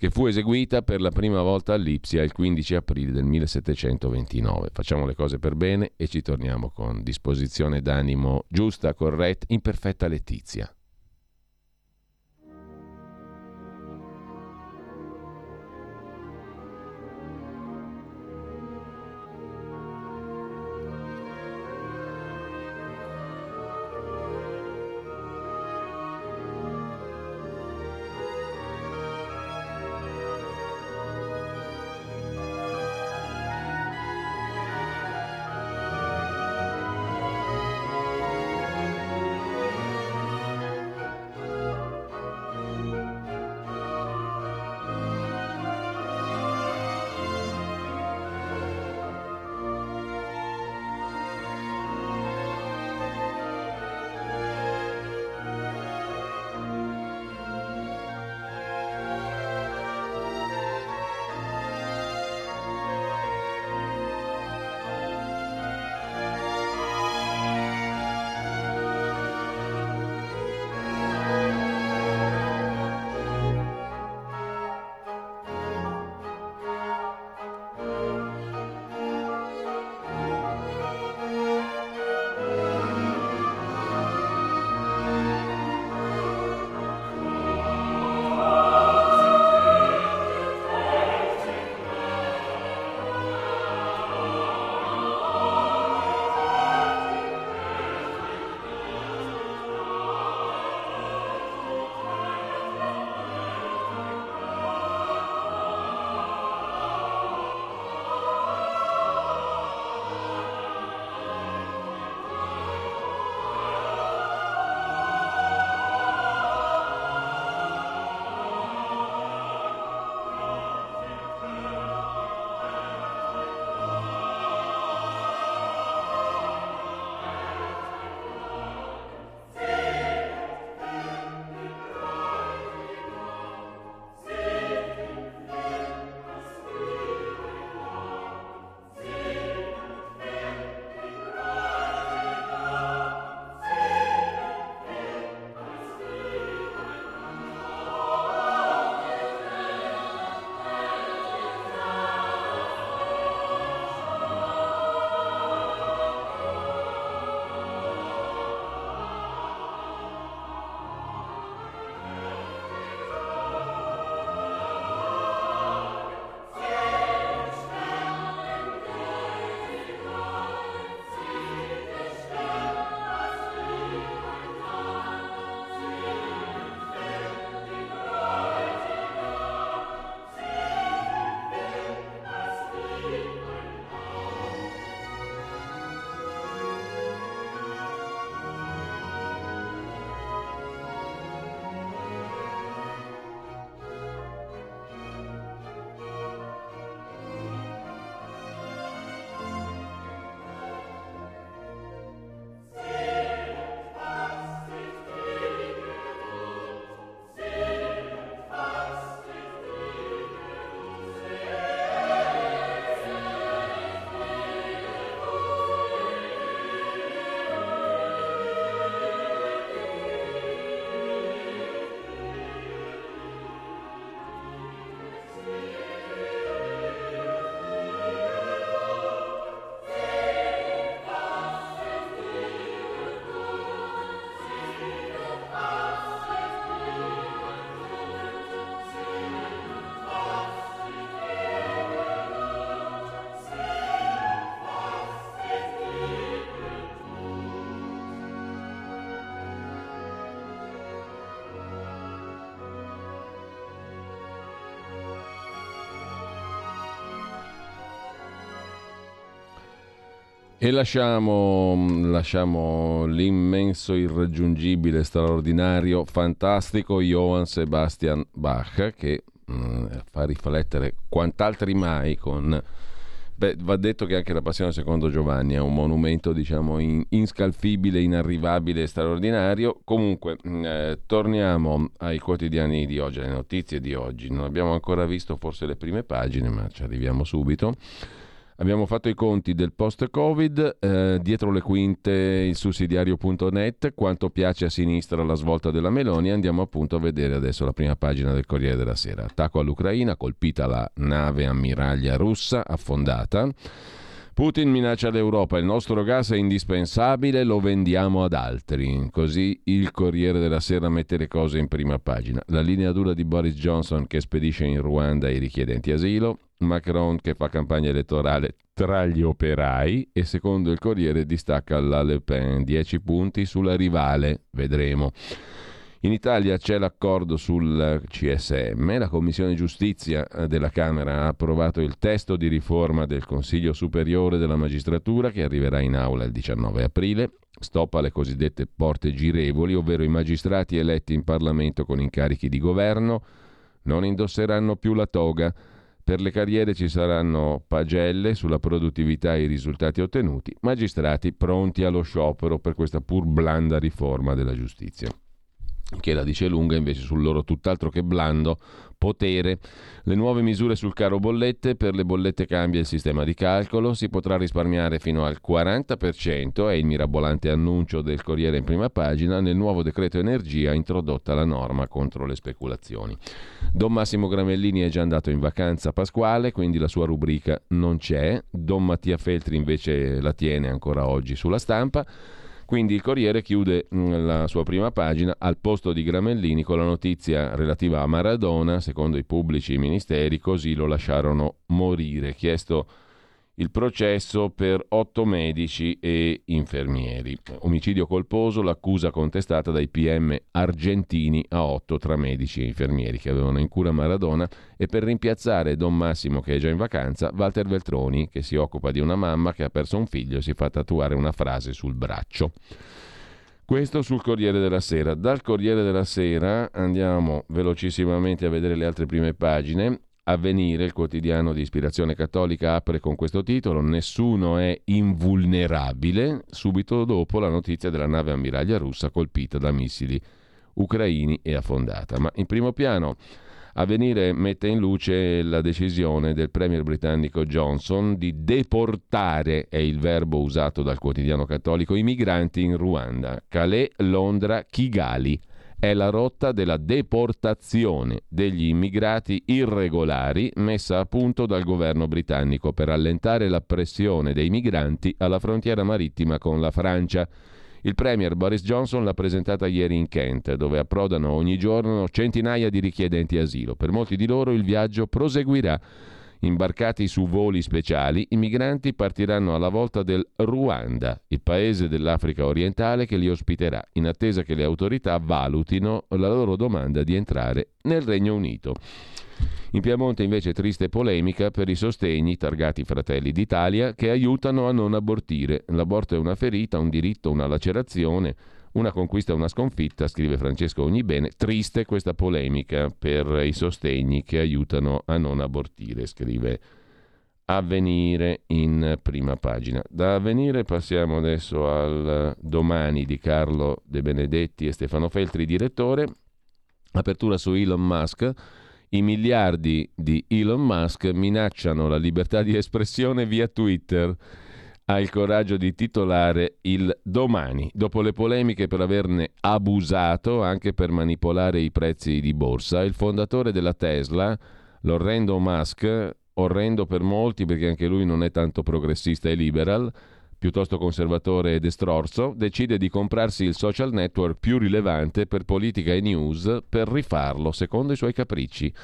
che fu eseguita per la prima volta a Lipsia il 15 aprile del 1729. Facciamo le cose per bene e ci torniamo con disposizione d'animo giusta, corretta, in perfetta letizia. E lasciamo, lasciamo, l'immenso, irraggiungibile, straordinario, fantastico Johann Sebastian Bach che mh, mm, fa riflettere quant'altri mai con Beh, va detto che anche la Passione secondo Giovanni è un monumento, diciamo, in, inscalfibile, inarrivabile, straordinario. Comunque, mm, eh, torniamo ai quotidiani di oggi, alle notizie di oggi. Non abbiamo ancora visto forse le prime pagine, ma ci arriviamo subito. Abbiamo fatto i conti del post-Covid, eh, dietro le quinte il sussidiario.net, quanto piace a sinistra la svolta della Meloni, andiamo appunto a vedere adesso la prima pagina del Corriere della Sera. Attacco all'Ucraina, colpita la nave ammiraglia russa affondata. Putin minaccia l'Europa, il nostro gas è indispensabile, lo vendiamo ad altri. Così il Corriere della Sera mette le cose in prima pagina. La linea dura di Boris Johnson che spedisce in Ruanda i richiedenti asilo, Macron che fa campagna elettorale tra gli operai e secondo il Corriere distacca la Le Pen. 10 punti sulla rivale, vedremo. In Italia c'è l'accordo sul CSM, la Commissione Giustizia della Camera ha approvato il testo di riforma del Consiglio Superiore della Magistratura che arriverà in aula il 19 aprile, stop alle cosiddette porte girevoli, ovvero i magistrati eletti in Parlamento con incarichi di governo non indosseranno più la toga per le carriere ci saranno pagelle sulla produttività e i risultati ottenuti, magistrati pronti allo sciopero per questa pur blanda riforma della giustizia. Che la dice lunga invece sul loro tutt'altro che blando potere. Le nuove misure sul caro bollette, per le bollette cambia il sistema di calcolo, si potrà risparmiare fino al 40%, è il mirabolante annuncio del Corriere in prima pagina, nel nuovo decreto energia introdotta la norma contro le speculazioni. Don Massimo Gramellini è già andato in vacanza pasquale, quindi la sua rubrica non c'è, Don Mattia Feltri invece la tiene ancora oggi sulla stampa. Quindi il Corriere chiude mm, la sua prima pagina al posto di Gramellini con la notizia relativa a Maradona, secondo i pubblici ministeri, così lo lasciarono morire. Chiesto il processo per otto medici e infermieri. Omicidio colposo, l'accusa contestata dai PM argentini a otto tra medici e infermieri che avevano in cura Maradona e per rimpiazzare Don Massimo che è già in vacanza, Walter Veltroni che si occupa di una mamma che ha perso un figlio e si fa tatuare una frase sul braccio. Questo sul Corriere della Sera. Dal Corriere della Sera andiamo velocissimamente a vedere le altre prime pagine. Avvenire, il quotidiano di ispirazione cattolica, apre con questo titolo Nessuno è invulnerabile, subito dopo la notizia della nave ammiraglia russa colpita da missili ucraini e affondata. Ma in primo piano Avvenire mette in luce la decisione del premier britannico Johnson di deportare, è il verbo usato dal quotidiano cattolico, i migranti in Ruanda. Calais, Londra, Kigali è la rotta della deportazione degli immigrati irregolari messa a punto dal governo britannico per allentare la pressione dei migranti alla frontiera marittima con la Francia. Il Premier Boris Johnson l'ha presentata ieri in Kent, dove approdano ogni giorno centinaia di richiedenti asilo. Per molti di loro il viaggio proseguirà Imbarcati su voli speciali, i migranti partiranno alla volta del Ruanda, il paese dell'Africa orientale che li ospiterà, in attesa che le autorità valutino la loro domanda di entrare nel Regno Unito. In Piemonte invece triste polemica per i sostegni targati Fratelli d'Italia che aiutano a non abortire. L'aborto è una ferita, un diritto, una lacerazione una conquista una sconfitta, scrive Francesco Ognibene. Triste questa polemica per i sostegni che aiutano a non abortire, scrive Avvenire in prima pagina. Da Avvenire passiamo adesso al domani di Carlo De Benedetti e Stefano Feltri, direttore. Apertura su Elon Musk. I miliardi di Elon Musk minacciano la libertà di espressione via Twitter ha il coraggio di titolare il domani, dopo le polemiche per averne abusato anche per manipolare i prezzi di borsa, il fondatore della Tesla, l'orrendo Musk, orrendo per molti perché anche lui non è tanto progressista e liberal, piuttosto conservatore ed estrorso, decide di comprarsi il social network più rilevante per politica e news per rifarlo secondo i suoi capricci.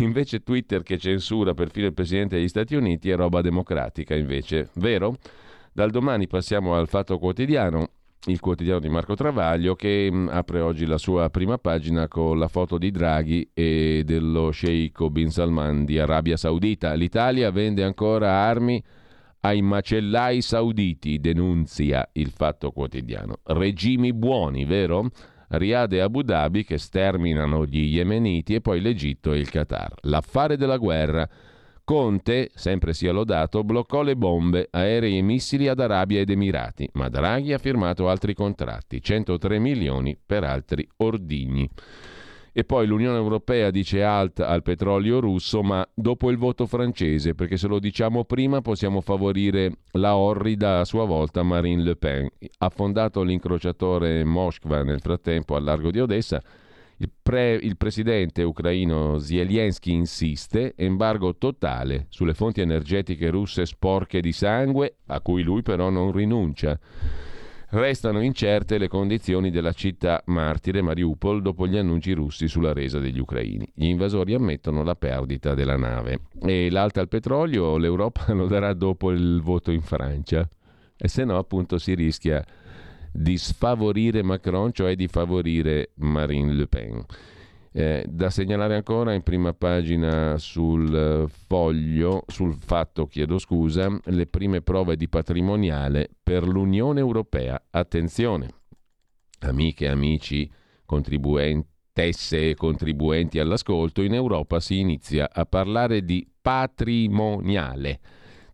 Invece Twitter che censura perfino il Presidente degli Stati Uniti è roba democratica, invece, vero? Dal domani passiamo al Fatto Quotidiano, il quotidiano di Marco Travaglio che mm, apre oggi la sua prima pagina con la foto di Draghi e dello sceicco Bin Salman di Arabia Saudita. L'Italia vende ancora armi ai macellai sauditi, denunzia il Fatto Quotidiano. Regimi buoni, vero? Riyadh e Abu Dhabi che sterminano gli yemeniti e poi l'Egitto e il Qatar. L'affare della guerra. Conte, sempre sia lodato, bloccò le bombe, aerei e missili ad Arabia ed Emirati, ma Draghi ha firmato altri contratti, 103 milioni per altri ordigni. E poi l'Unione Europea dice alt al petrolio russo, ma dopo il voto francese, perché se lo diciamo prima possiamo favorire la orrida a sua volta Marine Le Pen. Ha fondato l'incrociatore Moskva nel frattempo al largo di Odessa. Il, pre, il presidente ucraino Zelensky insiste, embargo totale sulle fonti energetiche russe sporche di sangue, a cui lui però non rinuncia. Restano incerte le condizioni della città martire Mariupol dopo gli annunci russi sulla resa degli ucraini. Gli invasori ammettono la perdita della nave. E l'alta al petrolio l'Europa *laughs* lo darà dopo il voto in Francia. E se no, appunto, si rischia di sfavorire Macron, cioè di favorire Marine Le Pen. Eh, da segnalare ancora in prima pagina sul eh, foglio, sul fatto, chiedo scusa, le prime prove di patrimoniale per l'Unione Europea. Attenzione, amiche amici contribuentesse e contribuenti all'ascolto, in Europa si inizia a parlare di patrimoniale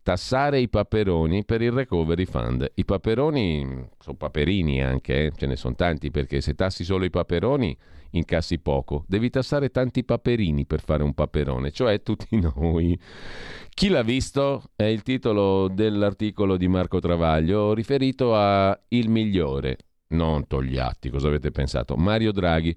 tassare i paperoni per il recovery fund. I paperoni sono paperini anche, eh? ce ne sono tanti perché se tassi solo i paperoni incassi poco, devi tassare tanti paperini per fare un paperone, cioè tutti *laughs* noi. Chi l'ha visto è il titolo dell'articolo di Marco Travaglio riferito a Il migliore, non Togliatti, cosa avete pensato? Mario Draghi.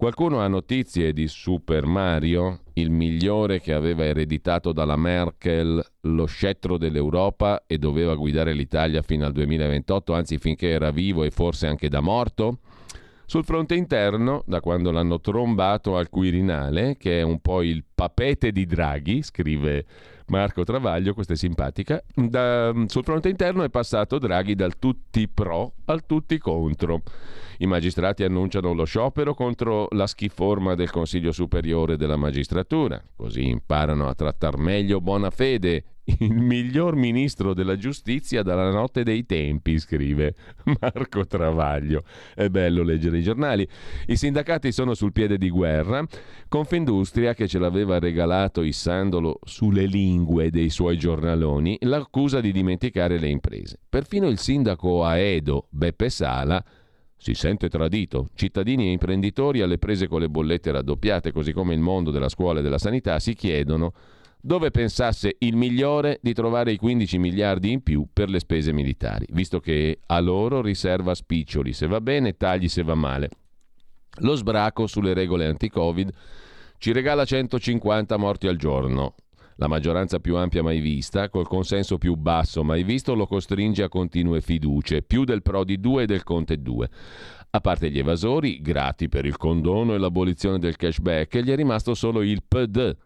Qualcuno ha notizie di Super Mario, il migliore che aveva ereditato dalla Merkel lo scettro dell'Europa e doveva guidare l'Italia fino al 2028, anzi finché era vivo e forse anche da morto? Sul fronte interno, da quando l'hanno trombato al Quirinale, che è un po' il papete di Draghi, scrive Marco Travaglio, questa è simpatica, da, sul fronte interno è passato Draghi dal tutti pro al tutti contro. I magistrati annunciano lo sciopero contro la schiforma del Consiglio Superiore della Magistratura, così imparano a trattar meglio buona fede il miglior ministro della giustizia dalla notte dei tempi, scrive *laughs* Marco Travaglio. È bello leggere i giornali. I sindacati sono sul piede di guerra. Confindustria, che ce l'aveva regalato issandolo sulle lingue dei suoi giornaloni, l'accusa di dimenticare le imprese. Perfino il sindaco Aedo, Beppe Sala, si sente tradito. Cittadini e imprenditori alle prese con le bollette raddoppiate, così come il mondo della scuola e della sanità, si chiedono dove pensasse il migliore di trovare i 15 miliardi in più per le spese militari, visto che a loro riserva spiccioli se va bene, tagli se va male. Lo sbraco sulle regole anti-Covid ci regala 150 morti al giorno. La maggioranza più ampia mai vista, col consenso più basso mai visto, lo costringe a continue fiducie, più del Prodi 2 e del Conte 2. A parte gli evasori, grati per il condono e l'abolizione del cashback, gli è rimasto solo il PD,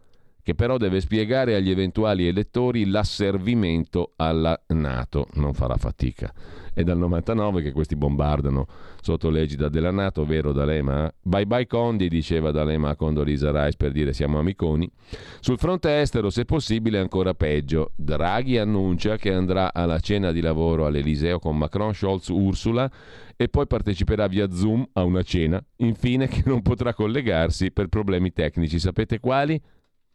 che però deve spiegare agli eventuali elettori l'asservimento alla Nato. Non farà fatica. È dal 99 che questi bombardano sotto l'egida della Nato, vero D'Alema? Bye bye Condi, diceva D'Alema a Condolisa Rice per dire siamo amiconi. Sul fronte estero, se possibile, ancora peggio. Draghi annuncia che andrà alla cena di lavoro all'Eliseo con Macron, Scholz, Ursula e poi parteciperà via Zoom a una cena. Infine *laughs* che non potrà collegarsi per problemi tecnici. Sapete quali?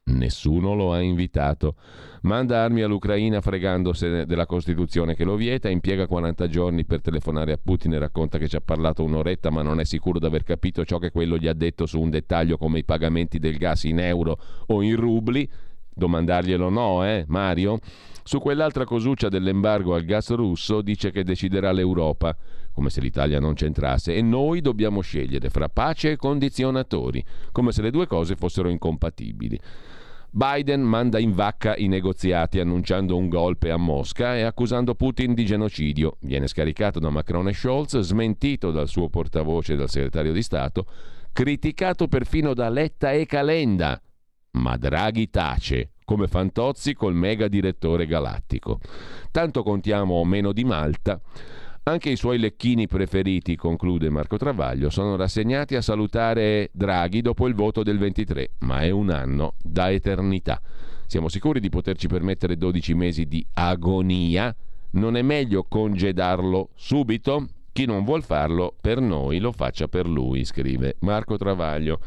Nessuno lo ha invitato. Manda armi all'Ucraina fregandosene della Costituzione che lo vieta, impiega 40 giorni per telefonare a Putin e racconta che ci ha parlato un'oretta ma non è sicuro di aver capito ciò che quello gli ha detto su un dettaglio come i pagamenti del gas in euro o in rubli. Domandarglielo no, eh, Mario? Su quell'altra cosuccia dell'embargo al gas russo dice che deciderà l'Europa, come se l'Italia non c'entrasse, e noi dobbiamo scegliere fra pace e condizionatori, come se le due cose fossero incompatibili. Biden manda in vacca i negoziati annunciando un golpe a Mosca e accusando Putin di genocidio. Viene scaricato da Macron e Scholz, smentito dal suo portavoce e dal segretario di Stato, criticato perfino da Letta e Calenda. Ma Draghi tace, come Fantozzi col mega direttore galattico. Tanto contiamo meno di Malta. Anche i suoi lecchini preferiti, conclude Marco Travaglio, sono rassegnati a salutare Draghi dopo il voto del 23, ma è un anno da eternità. Siamo sicuri di poterci permettere 12 mesi di agonia? Non è meglio congedarlo subito? Chi non vuol farlo per noi lo faccia per lui, scrive Marco Travaglio.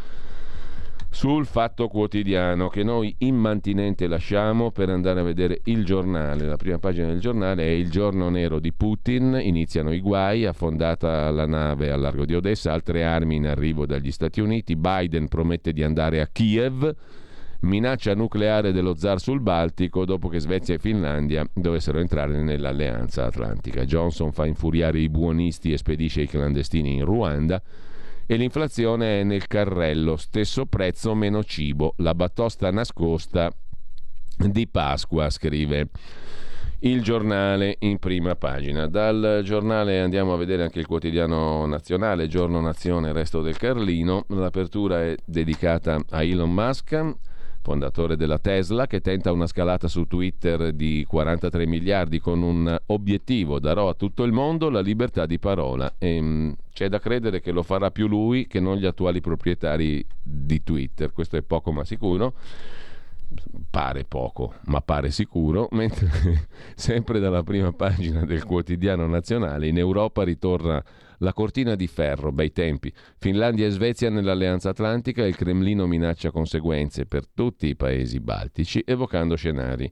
Sul Fatto Quotidiano che noi immantinente lasciamo per andare a vedere il giornale. La prima pagina del giornale è il giorno nero di Putin, iniziano i guai, affondata la nave al largo di Odessa, altre armi in arrivo dagli Stati Uniti, Biden promette di andare a Kiev, minaccia nucleare dello zar sul Baltico dopo che Svezia e Finlandia dovessero entrare nell'alleanza atlantica. Johnson fa infuriare i buonisti e spedisce i clandestini in Ruanda e l'inflazione è nel carrello, stesso prezzo meno cibo, la batosta nascosta di Pasqua, scrive il giornale in prima pagina. Dal giornale andiamo a vedere anche il quotidiano nazionale, Giorno Nazione, Resto del Carlino. L'apertura è dedicata a Elon Musk fondatore della Tesla, che tenta una scalata su Twitter di 43 miliardi con un obiettivo, darò a tutto il mondo la libertà di parola. E, mh, mm, c'è da credere che lo farà più lui che non gli attuali proprietari di Twitter, questo è poco ma sicuro pare poco, ma pare sicuro, *laughs* mentre sempre dalla prima pagina del quotidiano nazionale in Europa ritorna la cortina di ferro, bei tempi. Finlandia e Svezia nell'Alleanza Atlantica il Cremlino minaccia conseguenze per tutti i paesi baltici, evocando scenari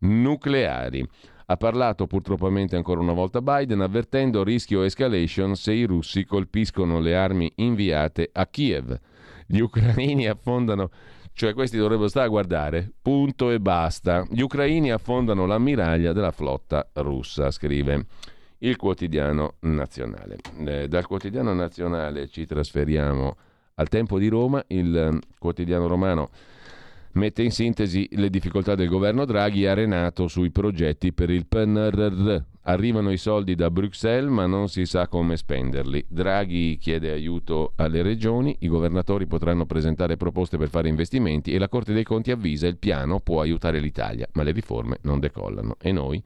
nucleari. Ha parlato purtroppamente ancora una volta Biden, avvertendo rischio escalation se i russi colpiscono le armi inviate a Kiev. Gli ucraini affondano cioè questi dovrebbero stare a guardare, punto e basta. Gli ucraini affondano l'ammiraglia della flotta russa, scrive il quotidiano nazionale. Eh, dal quotidiano nazionale ci trasferiamo al tempo di Roma, il eh, quotidiano romano mette in sintesi le difficoltà del governo Draghi arenato sui progetti per il PNRR. Arrivano i soldi da Bruxelles ma non si sa come spenderli. Draghi chiede aiuto alle regioni, i governatori potranno presentare proposte per fare investimenti e la Corte dei Conti avvisa il piano può aiutare l'Italia, ma le riforme non decollano. E noi?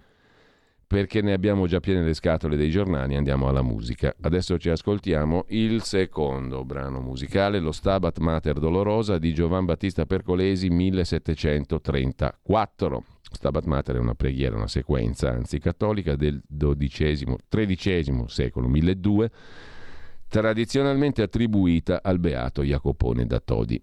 Perché ne abbiamo già piene le scatole dei giornali, andiamo alla musica. Adesso ci ascoltiamo il secondo brano musicale, lo Stabat Mater Dolorosa di Giovan Battista Percolesi 1734. Stabat Mater è una preghiera, una sequenza, anzi cattolica del XIII secolo, 1200, tradizionalmente attribuita al beato Jacopone da Todi.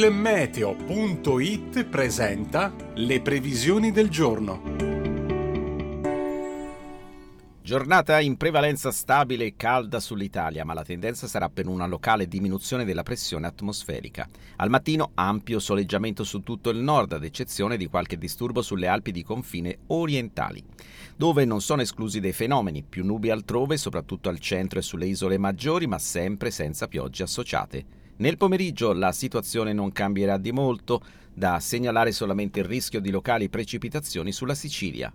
Il meteo.it presenta le previsioni del giorno. Giornata in prevalenza stabile e calda sull'Italia, ma la tendenza sarà per una locale diminuzione della pressione atmosferica. Al mattino ampio soleggiamento su tutto il nord, ad eccezione di qualche disturbo sulle Alpi di confine orientali, dove non sono esclusi dei fenomeni, più nubi altrove, soprattutto al centro e sulle isole maggiori, ma sempre senza piogge associate. Nel pomeriggio la situazione non cambierà di molto, da segnalare solamente il rischio di locali precipitazioni sulla Sicilia.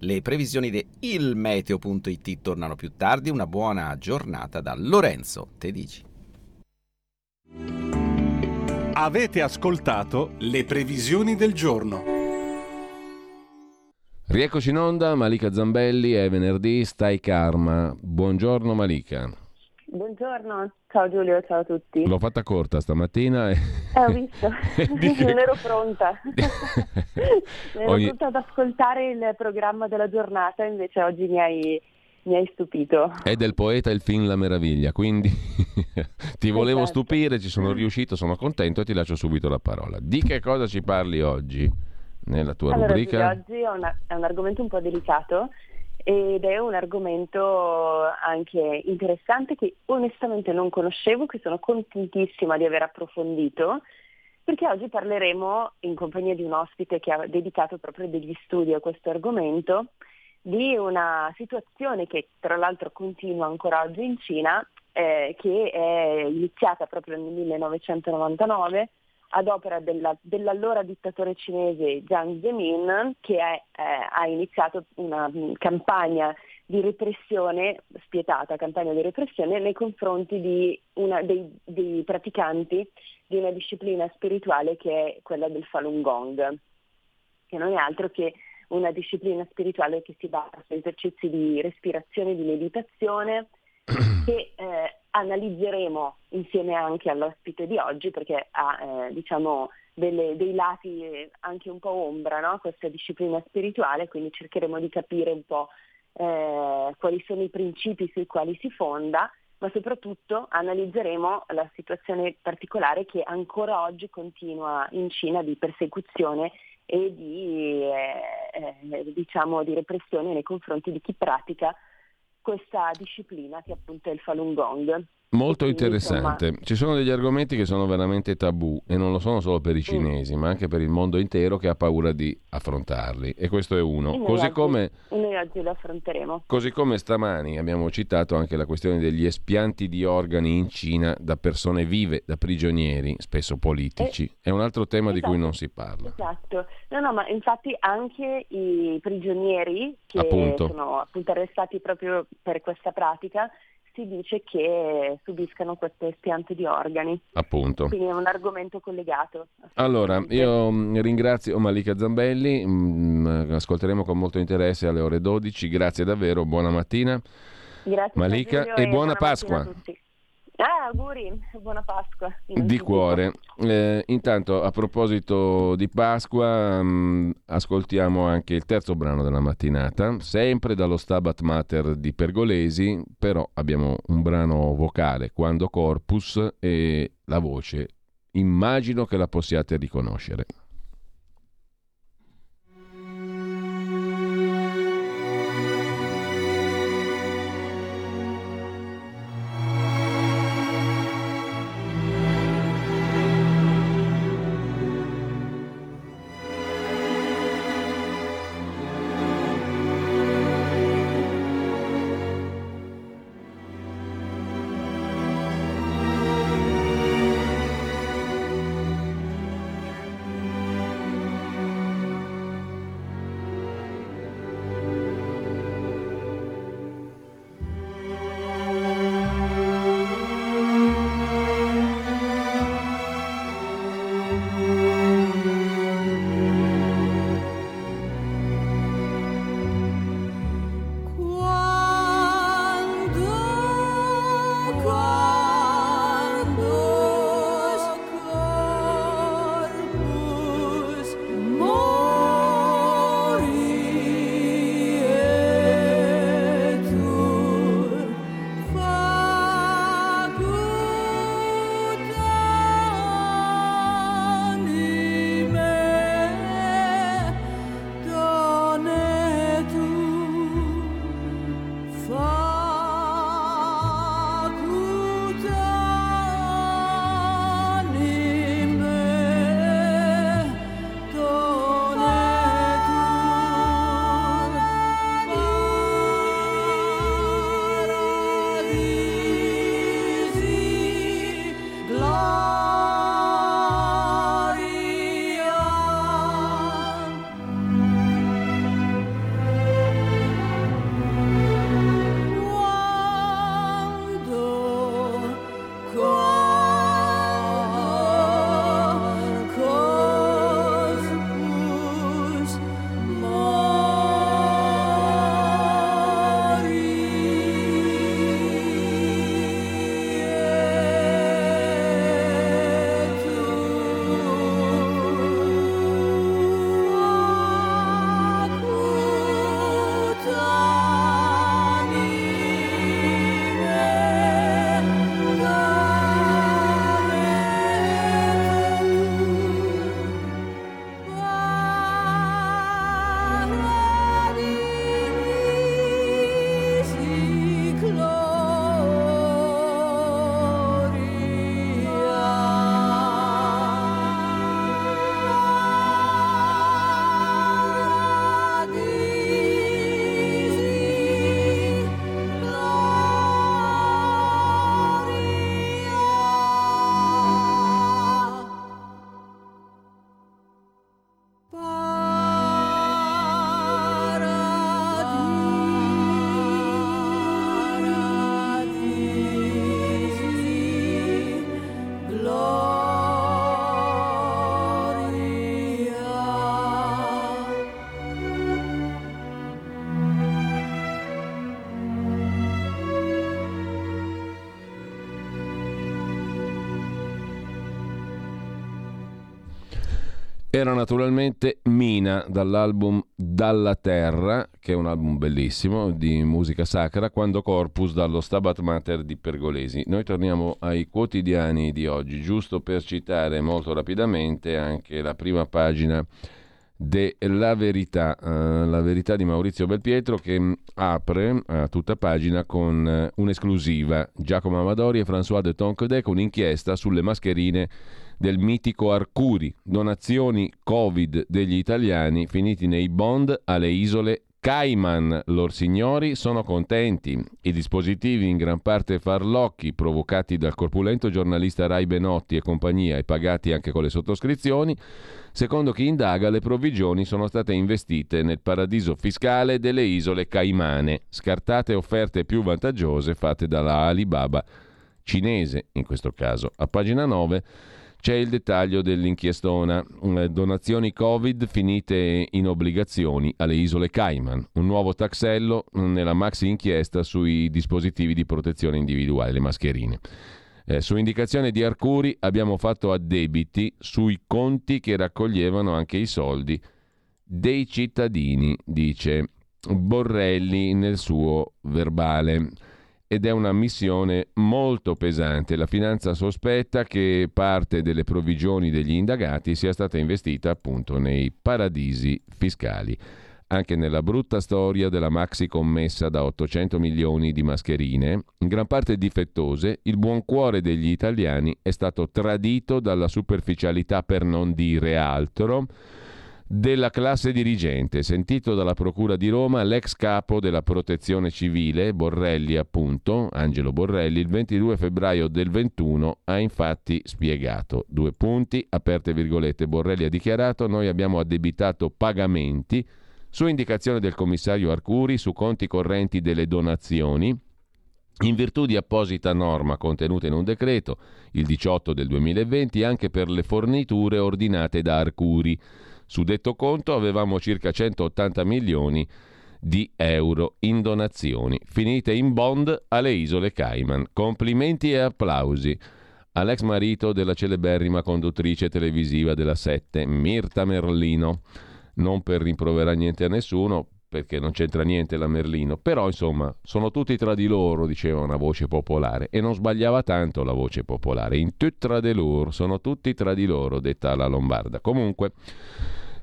Le previsioni di ilmeteo.it tornano più tardi. Una buona giornata da Lorenzo Tedici. Avete ascoltato le previsioni del giorno. Rieccoci in onda, Malika Zambelli, è venerdì, stai karma. Buongiorno Malika. Buongiorno, ciao Giulio, ciao a tutti. L'ho fatta corta stamattina e... Eh, ho visto, *laughs* non ero pronta. *laughs* ero Ogni- ad ascoltare il programma della giornata, invece oggi mi hai, mi hai stupito. È del poeta il film La meraviglia, quindi *laughs* ti volevo Esatto. stupire, ci sono riuscito, sono contento e ti lascio subito la parola. Di che cosa ci parli oggi nella tua Allora, rubrica? Oggi è, una- è un argomento un po' delicato ed è un argomento anche interessante che onestamente non conoscevo, che sono contentissima di aver approfondito, perché oggi parleremo in compagnia di un ospite che ha dedicato proprio degli studi a questo argomento di una situazione che tra l'altro continua ancora oggi in Cina, eh, che è iniziata proprio nel 1999 ad opera della- dell'allora dittatore cinese Jiang Zemin che è, eh, ha iniziato una mh, campagna di repressione, spietata campagna di repressione nei confronti di una- dei, dei praticanti di una disciplina spirituale che è quella del Falun Gong, che non è altro che una disciplina spirituale che si basa su esercizi di respirazione e di meditazione *clears throat* che eh, analizzeremo insieme anche all'ospite di oggi perché ha eh, diciamo delle- dei lati eh, anche un po' ombra no? questa disciplina spirituale, quindi cercheremo di capire un po' eh, quali sono i principi sui quali si fonda, ma soprattutto analizzeremo la situazione particolare che ancora oggi continua in Cina di persecuzione e di, eh, eh, diciamo, di repressione nei confronti di chi pratica questa disciplina che appunto è il Falun Gong. Molto interessante. Ci sono degli argomenti che sono veramente tabù e non lo sono solo per Mm. i cinesi, ma anche per il mondo intero che ha paura di affrontarli. E questo è uno. noi Così oggi- come, noi oggi lo affronteremo. così come stamani abbiamo citato anche la questione degli espianti di organi in Cina da persone vive, da prigionieri, spesso politici. È un altro tema di cui Eh, esatto. non si parla. Esatto, no, no, ma infatti anche i prigionieri che Appunto. sono appunto arrestati proprio per questa pratica si dice che subiscano questo espiante di organi, Appunto. quindi è un argomento collegato. Allora, io mm, ringrazio Malika Zambelli, mm, ascolteremo con molto interesse alle ore 12, grazie davvero, buona mattina. Grazie Malika, e buona mattina Pasqua. a tutti. Ah, auguri, buona Pasqua. Di cuore. Eh, intanto, a proposito di Pasqua, mm, ascoltiamo anche il terzo brano della mattinata, sempre dallo Stabat Mater di Pergolesi, però abbiamo un brano vocale, Quando Corpus, e la voce. Immagino che la possiate riconoscere. Era naturalmente Mina dall'album Dalla Terra, che è un album bellissimo di musica sacra, quando Corpus dallo Stabat Mater di Pergolesi. Noi torniamo ai quotidiani di oggi, giusto per citare molto rapidamente anche la prima pagina della verità, uh, la verità di Maurizio Belpietro che apre a tutta pagina con uh, un'esclusiva. Giacomo Amadori e François de Tonquedec, un'inchiesta sulle mascherine del mitico Arcuri, donazioni Covid degli italiani finiti nei bond alle isole Cayman. Lor signori sono contenti. I dispositivi in gran parte farlocchi provocati dal corpulento giornalista Rai Benotti e compagnia e pagati anche con le sottoscrizioni, secondo chi indaga le provvigioni sono state investite nel paradiso fiscale delle isole Caimane, scartate offerte più vantaggiose fatte dalla Alibaba cinese in questo caso. A pagina 9 c'è il dettaglio dell'inchiestona. Eh, donazioni Covid finite in obbligazioni alle isole Cayman. Un nuovo taxello nella maxi inchiesta sui dispositivi di protezione individuale, le mascherine. Eh, su indicazione di Arcuri abbiamo fatto addebiti sui conti che raccoglievano anche i soldi dei cittadini, dice Borrelli nel suo verbale ed è una missione molto pesante. La finanza sospetta che parte delle provvigioni degli indagati sia stata investita appunto nei paradisi fiscali. Anche nella brutta storia della maxi commessa da 800 milioni di mascherine, in gran parte difettose, il buon cuore degli italiani è stato tradito dalla superficialità per non dire altro della classe dirigente, sentito dalla Procura di Roma l'ex capo della Protezione Civile, Borrelli appunto, Angelo Borrelli, il 22 febbraio del 21 ha infatti spiegato, due punti, aperte virgolette, Borrelli ha dichiarato, noi abbiamo addebitato pagamenti su indicazione del commissario Arcuri su conti correnti delle donazioni, in virtù di apposita norma contenuta in un decreto, il 18 del 2020, anche per le forniture ordinate da Arcuri su detto conto avevamo circa 180 milioni di euro in donazioni, finite in bond alle isole Cayman. Complimenti e applausi all'ex marito della celeberrima conduttrice televisiva della Sette, Mirta Merlino. Non per rimproverare niente a nessuno, perché non c'entra niente la Merlino, però insomma sono tutti tra di loro, diceva una voce popolare, e non sbagliava tanto la voce popolare, in tutti de loro, sono tutti tra di loro, detta la Lombarda. Comunque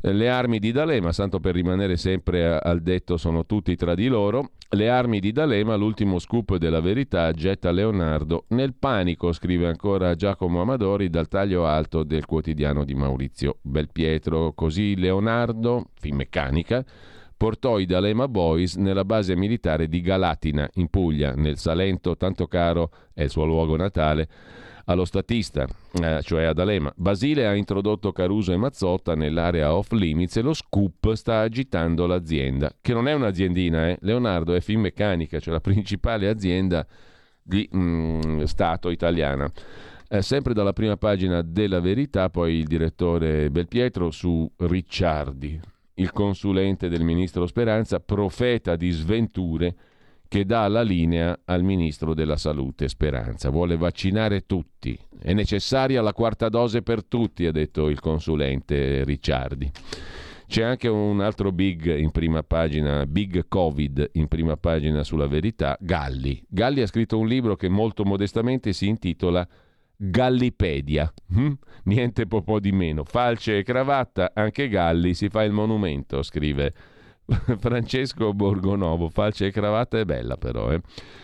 le armi di D'Alema, tanto per rimanere sempre al detto sono tutti tra di loro, le armi di D'Alema, l'ultimo scoop della verità, getta Leonardo nel panico, scrive ancora Giacomo Amadori dal taglio alto del quotidiano di Maurizio Belpietro. Così Leonardo, Finmeccanica, portò i D'Alema Boys nella base militare di Galatina, in Puglia, nel Salento, tanto caro è il suo luogo natale allo statista, eh, cioè ad Alema. Basile ha introdotto Caruso e Mazzotta nell'area off limits e lo scoop sta agitando l'azienda, che non è un'aziendina, eh? Leonardo è Finmeccanica, cioè la principale azienda di mm, Stato italiana. Eh, sempre dalla prima pagina della Verità, poi il direttore Belpietro su Ricciardi, il consulente del ministro Speranza, profeta di sventure che dà la linea al ministro della Salute Speranza. Vuole vaccinare tutti. È necessaria la quarta dose per tutti, ha detto il consulente Ricciardi. C'è anche un altro big in prima pagina, Big Covid in prima pagina sulla verità, Galli. Galli ha scritto un libro che molto modestamente si intitola Gallipedia. Hm? Niente po' di meno. Falce e cravatta, anche Galli si fa il monumento, scrive *laughs* Francesco Borgonovo, falce e cravatta è bella però. Eh.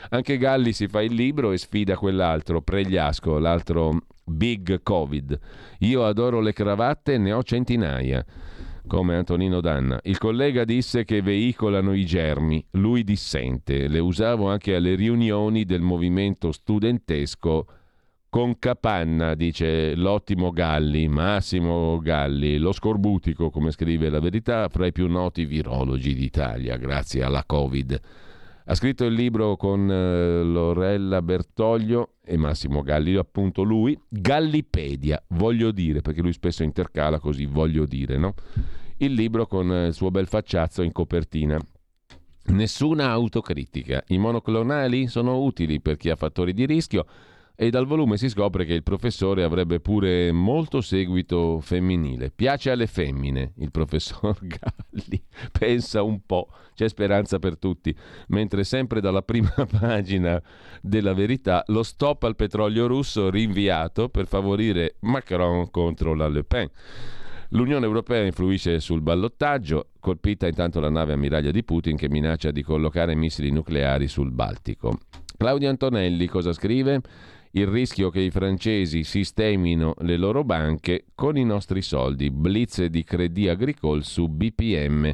Anche Galli si fa il libro e sfida quell'altro, Pregliasco, l'altro Big Covid. Io adoro le cravatte, ne ho centinaia. Come Antonino Danna. Il collega disse che veicolano i germi, lui dissente. Le usavo anche alle riunioni del movimento studentesco con capanna, dice l'ottimo Galli, Massimo Galli, lo scorbutico, come scrive la verità, fra i più noti virologi d'Italia, grazie alla Covid. Ha scritto il libro con eh, Lorella Bertoglio e Massimo Galli, appunto lui, Gallipedia, voglio dire, perché lui spesso intercala così, voglio dire, no? Il libro con il suo bel facciazzo in copertina. Nessuna autocritica. I monoclonali sono utili per chi ha fattori di rischio, e dal volume si scopre che il professore avrebbe pure molto seguito femminile. Piace alle femmine il professor *laughs* Galli, pensa un po', c'è speranza per tutti. Mentre sempre dalla prima *laughs* pagina della verità, lo stop al petrolio russo rinviato per favorire Macron contro la Le Pen. L'Unione Europea influisce sul ballottaggio, colpita intanto la nave ammiraglia di Putin che minaccia di collocare missili nucleari sul Baltico. Claudio Antonelli cosa scrive? Il rischio che i francesi sistemino le loro banche con i nostri soldi. Blitz di Crédit Agricole su BPM.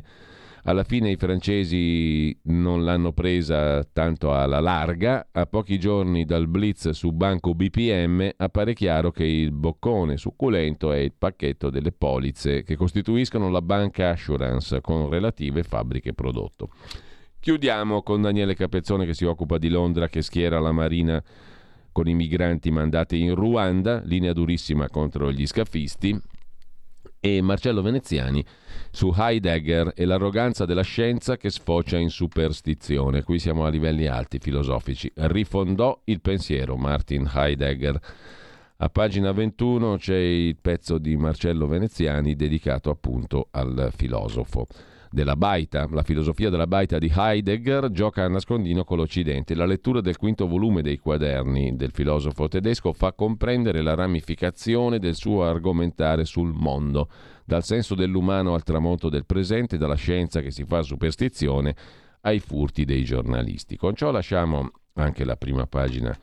Alla fine i francesi non l'hanno presa tanto alla larga. A pochi giorni dal blitz su Banco BPM appare chiaro che il boccone succulento è il pacchetto delle polizze che costituiscono la banca assurance con relative fabbriche prodotto. Chiudiamo con Daniele Capezzone che si occupa di Londra, che schiera la Marina con i migranti mandati in Ruanda, linea durissima contro gli scafisti, e Marcello Veneziani su Heidegger e l'arroganza della scienza che sfocia in superstizione. Qui siamo a livelli alti filosofici. Rifondò il pensiero Martin Heidegger. A pagina 21 c'è il pezzo di Marcello Veneziani dedicato appunto al filosofo della Baita. La filosofia della Baita di Heidegger gioca a nascondino con l'Occidente. La lettura del quinto volume dei quaderni del filosofo tedesco fa comprendere la ramificazione del suo argomentare sul mondo, dal senso dell'umano al tramonto del presente, dalla scienza che si fa superstizione ai furti dei giornalisti. Con ciò lasciamo anche la prima pagina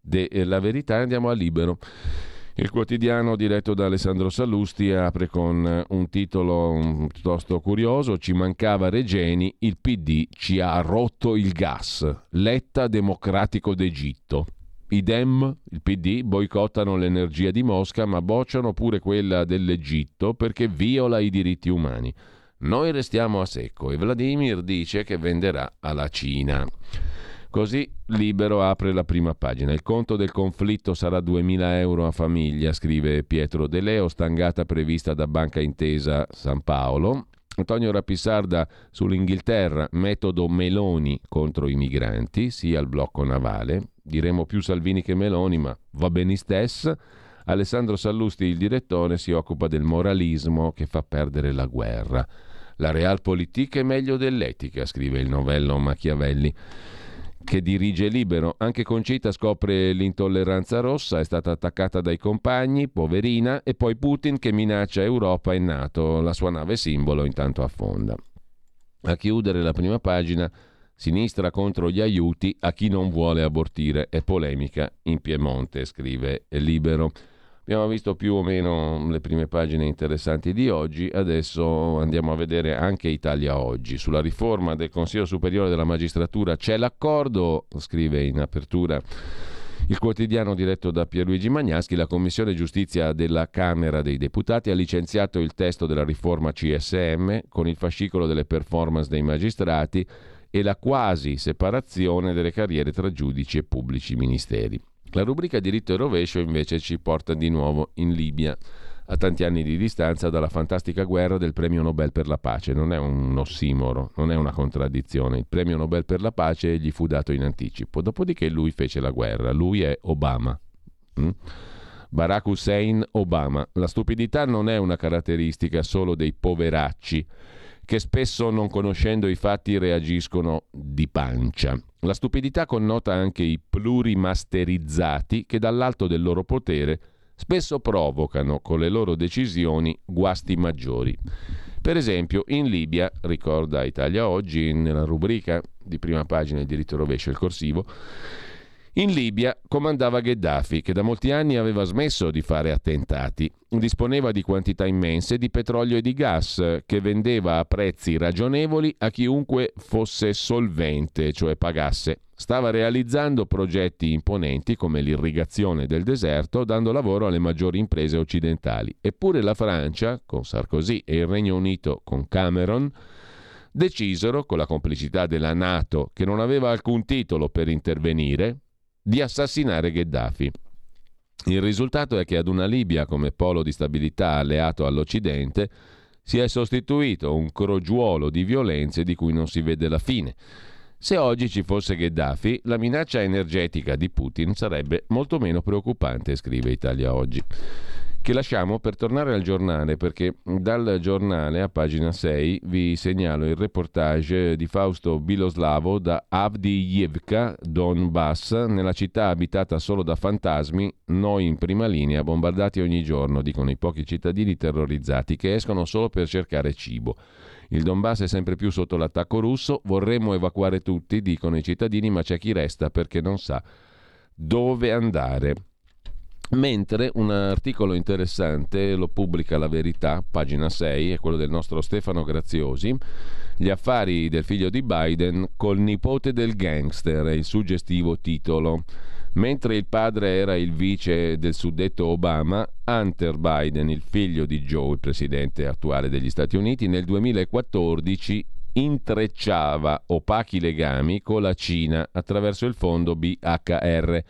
della verità e andiamo a libero. Il quotidiano diretto da Alessandro Sallusti apre con un titolo piuttosto curioso, ci mancava Regeni, il PD ci ha rotto il gas, Letta democratico d'Egitto. I Dem, il PD, boicottano l'energia di Mosca ma bocciano pure quella dell'Egitto perché viola i diritti umani. Noi restiamo a secco e Vladimir dice che venderà alla Cina. Così Libero apre la prima pagina. Il conto del conflitto sarà 2.000 euro a famiglia, scrive Pietro De Leo, stangata prevista da Banca Intesa San Paolo. Antonio Rapisarda sull'Inghilterra, metodo Meloni contro i migranti, sia il blocco navale. Diremo più Salvini che Meloni, ma va bene stesso. Alessandro Sallusti, il direttore, si occupa del moralismo che fa perdere la guerra. La realpolitik è meglio dell'etica, scrive il novello Machiavelli che dirige Libero. Anche Concita scopre l'intolleranza rossa, è stata attaccata dai compagni, poverina, e poi Putin che minaccia Europa e Nato, la sua nave simbolo intanto affonda. A chiudere la prima pagina, sinistra contro gli aiuti a chi non vuole abortire, è polemica in Piemonte, scrive Libero. Abbiamo visto più o meno le prime pagine interessanti di oggi, adesso andiamo a vedere anche Italia Oggi. Sulla riforma del Consiglio Superiore della Magistratura c'è l'accordo, scrive in apertura il quotidiano diretto da Pierluigi Magnaschi, la Commissione Giustizia della Camera dei Deputati ha licenziato il testo della riforma CSM con il fascicolo delle performance dei magistrati e la quasi separazione delle carriere tra giudici e pubblici ministeri. La rubrica diritto e rovescio invece ci porta di nuovo in Libia, a tanti anni di distanza dalla fantastica guerra del premio Nobel per la pace. Non è un ossimoro, non è una contraddizione. Il premio Nobel per la pace gli fu dato in anticipo. Dopodiché lui fece la guerra. Lui è Obama. Mm? Barack Hussein Obama. La stupidità non è una caratteristica solo dei poveracci che spesso non conoscendo i fatti reagiscono di pancia. La stupidità connota anche i plurimasterizzati che dall'alto del loro potere spesso provocano con le loro decisioni guasti maggiori. Per esempio, in Libia, ricorda Italia Oggi nella rubrica di prima pagina del diritto rovescio il corsivo, in Libia comandava Gheddafi, che da molti anni aveva smesso di fare attentati. Disponeva di quantità immense di petrolio e di gas, che vendeva a prezzi ragionevoli a chiunque fosse solvente, cioè pagasse. Stava realizzando progetti imponenti come l'irrigazione del deserto, dando lavoro alle maggiori imprese occidentali. Eppure la Francia, con Sarkozy, e il Regno Unito, con Cameron, decisero, con la complicità della Nato, che non aveva alcun titolo per intervenire, di assassinare Gheddafi. Il risultato è che ad una Libia come polo di stabilità alleato all'Occidente si è sostituito un crogiuolo di violenze di cui non si vede la fine. Se oggi ci fosse Gheddafi, la minaccia energetica di Putin sarebbe molto meno preoccupante, scrive Italia Oggi che lasciamo per tornare al giornale, perché dal giornale a pagina 6 vi segnalo il reportage di Fausto Biloslavo da Avdiivka, Donbass, nella città abitata solo da fantasmi, noi in prima linea, bombardati ogni giorno, dicono i pochi cittadini terrorizzati che escono solo per cercare cibo. Il Donbass è sempre più sotto l'attacco russo, vorremmo evacuare tutti, dicono i cittadini, ma c'è chi resta perché non sa dove andare. Mentre un articolo interessante lo pubblica La Verità, pagina 6, è quello del nostro Stefano Graziosi, Gli affari del figlio di Biden col nipote del gangster, è il suggestivo titolo. Mentre il padre era il vice del suddetto Obama, Hunter Biden, il figlio di Joe, il presidente attuale degli Stati Uniti, nel 2014 intrecciava opachi legami con la Cina attraverso il fondo BHR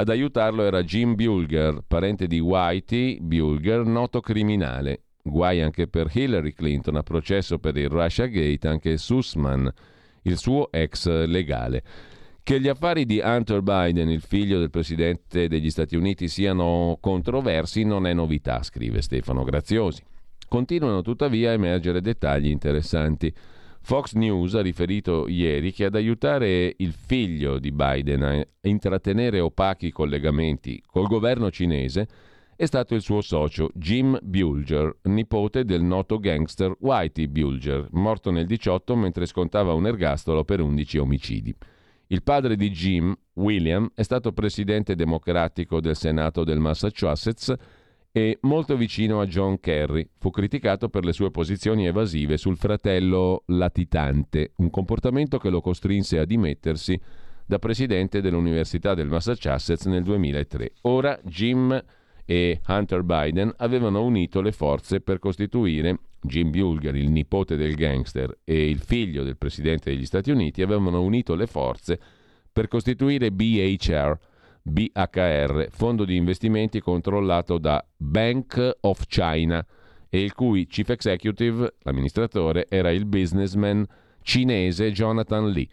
ad aiutarlo era Jim Bulger, parente di Whitey Bulger, noto criminale. Guai anche per Hillary Clinton a processo per il Russia Gate, anche Sussman, il suo ex legale. Che gli affari di Hunter Biden, il figlio del presidente degli Stati Uniti, siano controversi non è novità, scrive Stefano Graziosi. Continuano tuttavia a emergere dettagli interessanti. Fox News ha riferito ieri che ad aiutare il figlio di Biden a intrattenere opachi collegamenti col governo cinese è stato il suo socio Jim Bulger, nipote del noto gangster Whitey Bulger, morto nel 18 mentre scontava un ergastolo per 11 omicidi. Il padre di Jim, William, è stato presidente democratico del Senato del Massachusetts e molto vicino a John Kerry. Fu criticato per le sue posizioni evasive sul fratello latitante, un comportamento che lo costrinse a dimettersi da presidente dell'Università del Massachusetts nel 2003. Ora Jim e Hunter Biden avevano unito le forze per costituire Jim Bulger, il nipote del gangster, e il figlio del presidente degli Stati Uniti avevano unito le forze per costituire BHR, BHR, fondo di investimenti controllato da Bank of China e il cui chief executive, l'amministratore, era il businessman cinese Jonathan Lee.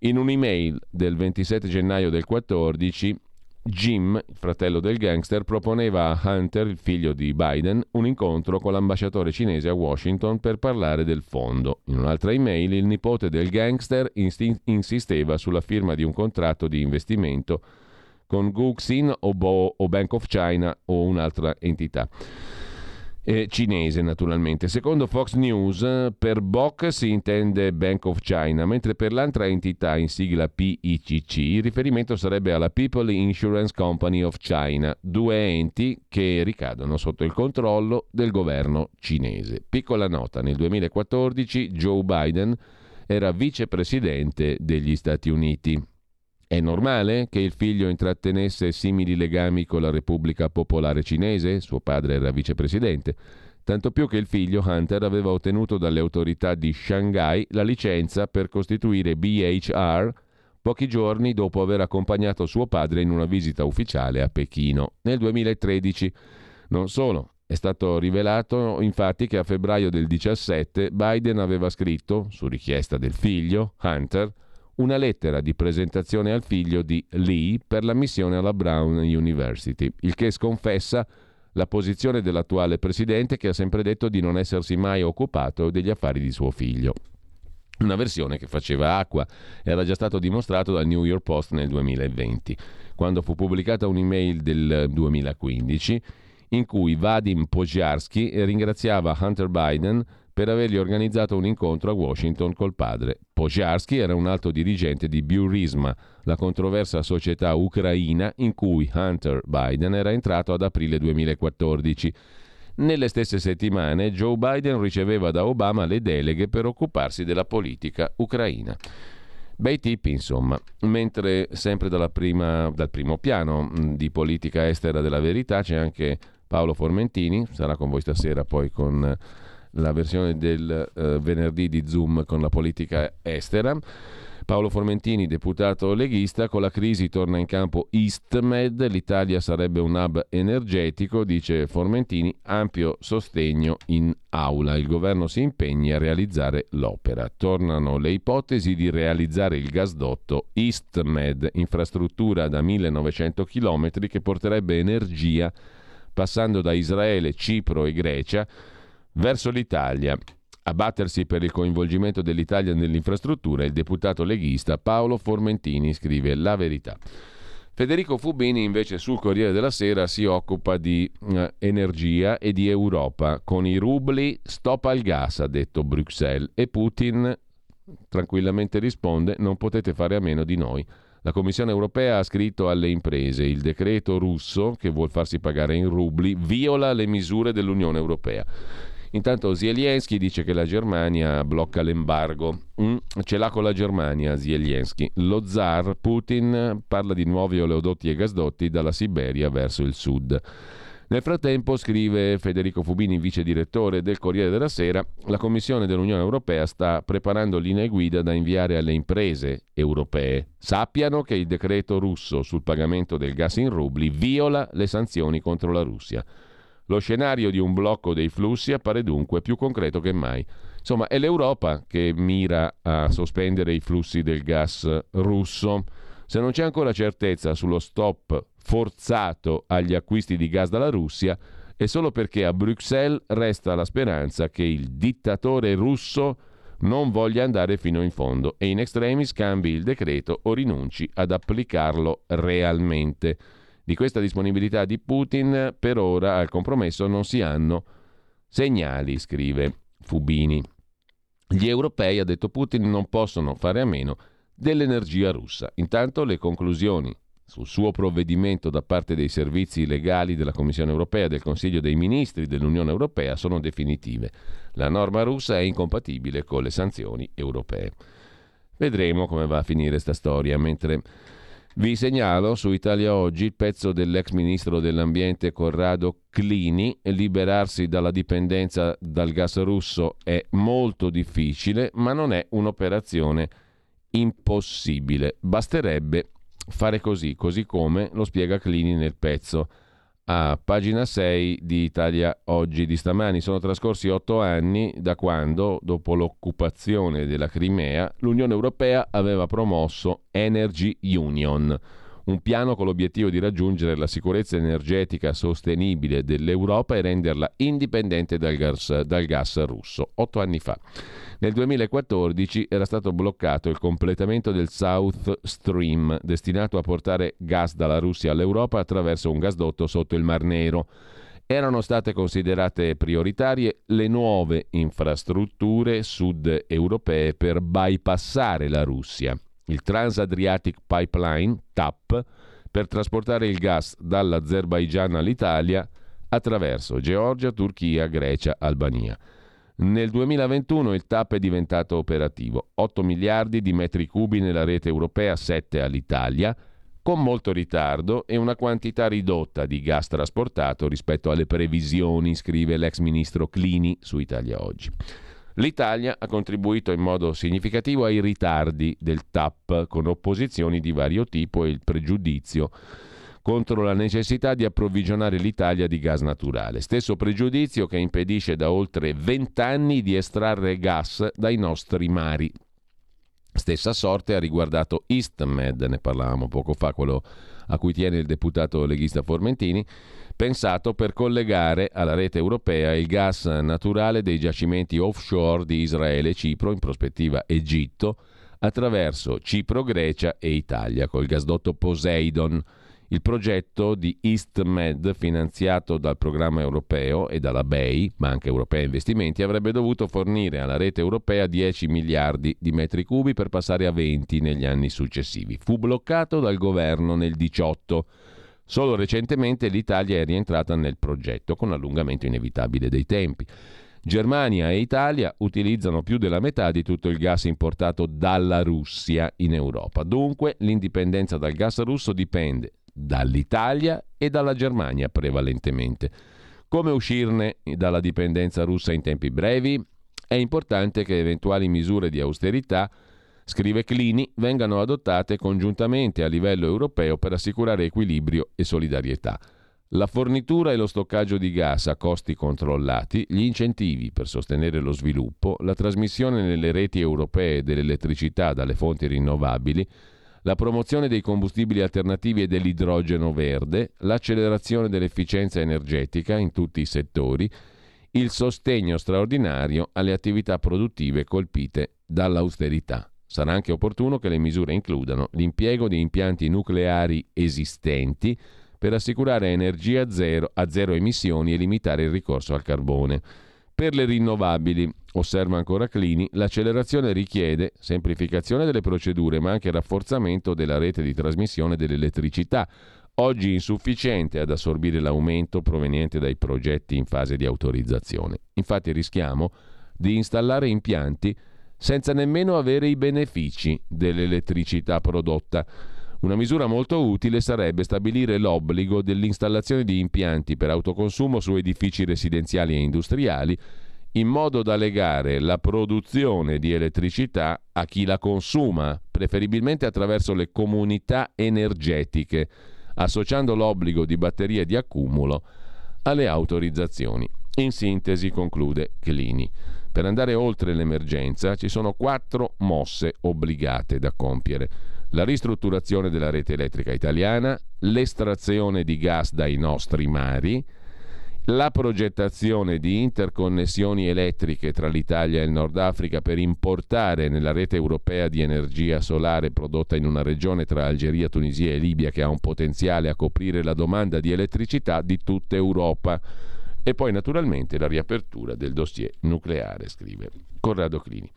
In un'email del 27 gennaio del 14, Jim, fratello del gangster, proponeva a Hunter, il figlio di Biden, un incontro con l'ambasciatore cinese a Washington per parlare del fondo. In un'altra email, il nipote del gangster insisteva sulla firma di un contratto di investimento con Guxin o, Bo, o Bank of China o un'altra entità. Eh, cinese naturalmente. Secondo Fox News, per BOC si intende Bank of China, mentre per l'altra entità in sigla PICC il riferimento sarebbe alla People Insurance Company of China, due enti che ricadono sotto il controllo del governo cinese. Piccola nota, nel 2014 Joe Biden era vicepresidente degli Stati Uniti. È normale che il figlio intrattenesse simili legami con la Repubblica Popolare Cinese? Suo padre era vicepresidente. Tanto più che il figlio Hunter aveva ottenuto dalle autorità di Shanghai la licenza per costituire BHR pochi giorni dopo aver accompagnato suo padre in una visita ufficiale a Pechino nel 2013. Non solo, è stato rivelato infatti che a febbraio del 17 Biden aveva scritto, su richiesta del figlio, Hunter, una lettera di presentazione al figlio di Lee per l'ammissione alla Brown University, il che sconfessa la posizione dell'attuale presidente che ha sempre detto di non essersi mai occupato degli affari di suo figlio. Una versione che faceva acqua, era già stato dimostrato dal New York Post nel 2020, quando fu pubblicata un'email del 2015 in cui Vadim Pojiarsky ringraziava Hunter Biden per avergli organizzato un incontro a Washington col padre. Pojarski era un alto dirigente di Burisma, la controversa società ucraina in cui Hunter Biden era entrato ad aprile 2014. Nelle stesse settimane Joe Biden riceveva da Obama le deleghe per occuparsi della politica ucraina. Bei tipi, insomma. Mentre sempre prima, dal primo piano di politica estera della verità c'è anche Paolo Formentini, sarà con voi stasera poi con la versione del uh, venerdì di Zoom con la politica estera. Paolo Formentini, deputato leghista, con la crisi torna in campo EastMed, l'Italia sarebbe un hub energetico, dice Formentini, ampio sostegno in aula, il governo si impegna a realizzare l'opera. Tornano le ipotesi di realizzare il gasdotto EastMed, infrastruttura da 1900 km che porterebbe energia passando da Israele, Cipro e Grecia verso l'Italia. A battersi per il coinvolgimento dell'Italia nell'infrastruttura il deputato leghista Paolo Formentini scrive La verità. Federico Fubini invece sul Corriere della Sera si occupa di eh, energia e di Europa. Con i rubli stop al gas, ha detto Bruxelles, e Putin tranquillamente risponde non potete fare a meno di noi. La Commissione europea ha scritto alle imprese il decreto russo, che vuol farsi pagare in rubli, viola le misure dell'Unione europea. Intanto Zelensky dice che la Germania blocca l'embargo. Mm, ce l'ha con la Germania Zelensky. Lo zar Putin parla di nuovi oleodotti e gasdotti dalla Siberia verso il sud. Nel frattempo, scrive Federico Fubini, vice direttore del Corriere della Sera, la Commissione dell'Unione Europea sta preparando linee guida da inviare alle imprese europee. Sappiano che il decreto russo sul pagamento del gas in rubli viola le sanzioni contro la Russia. Lo scenario di un blocco dei flussi appare dunque più concreto che mai. Insomma, è l'Europa che mira a sospendere i flussi del gas russo. Se non c'è ancora certezza sullo stop forzato agli acquisti di gas dalla Russia, è solo perché a Bruxelles resta la speranza che il dittatore russo non voglia andare fino in fondo e in extremis cambi il decreto o rinunci ad applicarlo realmente. Di questa disponibilità di Putin per ora al compromesso non si hanno segnali, scrive Fubini. Gli europei, ha detto Putin, non possono fare a meno dell'energia russa. Intanto le conclusioni sul suo provvedimento da parte dei servizi legali della Commissione europea del Consiglio dei ministri dell'Unione europea sono definitive. La norma russa è incompatibile con le sanzioni europee. Vedremo come va a finire questa storia, mentre vi segnalo su Italia Oggi il pezzo dell'ex ministro dell'ambiente Corrado Clini. Liberarsi dalla dipendenza dal gas russo è molto difficile, ma non è un'operazione impossibile. Basterebbe fare così, così come lo spiega Clini nel pezzo a pagina 6 di Italia Oggi di stamani. Sono trascorsi otto anni da quando, dopo l'occupazione della Crimea, l'Unione Europea aveva promosso Energy Union, un piano con l'obiettivo di raggiungere la sicurezza energetica sostenibile dell'Europa e renderla indipendente dal gas, dal gas russo. Otto anni fa. Nel 2014 era stato bloccato il completamento del South Stream, destinato a portare gas dalla Russia all'Europa attraverso un gasdotto sotto il Mar Nero. Erano state considerate prioritarie le nuove infrastrutture sud europee per bypassare la Russia. Il Transadriatic Pipeline, TAP, per trasportare il gas dall'Azerbaigian all'Italia attraverso Georgia, Turchia, Grecia, Albania. Nel 2021 il TAP è diventato operativo, 8 miliardi di metri cubi nella rete europea, 7 all'Italia, con molto ritardo e una quantità ridotta di gas trasportato rispetto alle previsioni, scrive l'ex ministro Clini su Italia Oggi. L'Italia ha contribuito in modo significativo ai ritardi del TAP con opposizioni di vario tipo e il pregiudizio contro la necessità di approvvigionare l'Italia di gas naturale. Stesso pregiudizio che impedisce da oltre vent'anni di estrarre gas dai nostri mari. Stessa sorte ha riguardato EastMed, ne parlavamo poco fa, quello a cui tiene il deputato leghista Formentini, pensato per collegare alla rete europea il gas naturale dei giacimenti offshore di Israele, Cipro, in prospettiva Egitto, attraverso Cipro, Grecia e Italia, col gasdotto Poseidon il progetto di EastMed, finanziato dal programma europeo e dalla BEI, Banca Europea Investimenti, avrebbe dovuto fornire alla rete europea 10 miliardi di metri cubi per passare a 20 negli anni successivi. Fu bloccato dal governo nel 18. Solo recentemente l'Italia è rientrata nel progetto, con allungamento inevitabile dei tempi. Germania e Italia utilizzano più della metà di tutto il gas importato dalla Russia in Europa. Dunque l'indipendenza dal gas russo dipende dall'Italia e dalla Germania prevalentemente. Come uscirne dalla dipendenza russa in tempi brevi? È importante che eventuali misure di austerità scrive Clini, vengano adottate congiuntamente a livello europeo per assicurare equilibrio e solidarietà. La fornitura e lo stoccaggio di gas a costi controllati, gli incentivi per sostenere lo sviluppo, la trasmissione nelle reti europee dell'elettricità dalle fonti rinnovabili, la promozione dei combustibili alternativi e dell'idrogeno verde, l'accelerazione dell'efficienza energetica in tutti i settori, il sostegno straordinario alle attività produttive colpite dall'austerità. Sarà anche opportuno che le misure includano l'impiego di impianti nucleari esistenti per assicurare energia zero, a zero emissioni e limitare il ricorso al carbone. Per le rinnovabili, osserva ancora Clini, l'accelerazione richiede semplificazione delle procedure ma anche rafforzamento della rete di trasmissione dell'elettricità, oggi insufficiente ad assorbire l'aumento proveniente dai progetti in fase di autorizzazione. Infatti rischiamo di installare impianti senza nemmeno avere i benefici dell'elettricità prodotta. Una misura molto utile sarebbe stabilire l'obbligo dell'installazione di impianti per autoconsumo su edifici residenziali e industriali, in modo da legare la produzione di elettricità a chi la consuma, preferibilmente attraverso le comunità energetiche, associando l'obbligo di batterie di accumulo alle autorizzazioni. In sintesi, conclude Clini. Per andare oltre l'emergenza ci sono quattro mosse obbligate da compiere. La ristrutturazione della rete elettrica italiana, l'estrazione di gas dai nostri mari, la progettazione di interconnessioni elettriche tra l'Italia e il Nord Africa per importare nella rete europea di energia solare prodotta in una regione tra Algeria, Tunisia e Libia che ha un potenziale a coprire la domanda di elettricità di tutta Europa e poi naturalmente la riapertura del dossier nucleare, scrive Corrado Clini.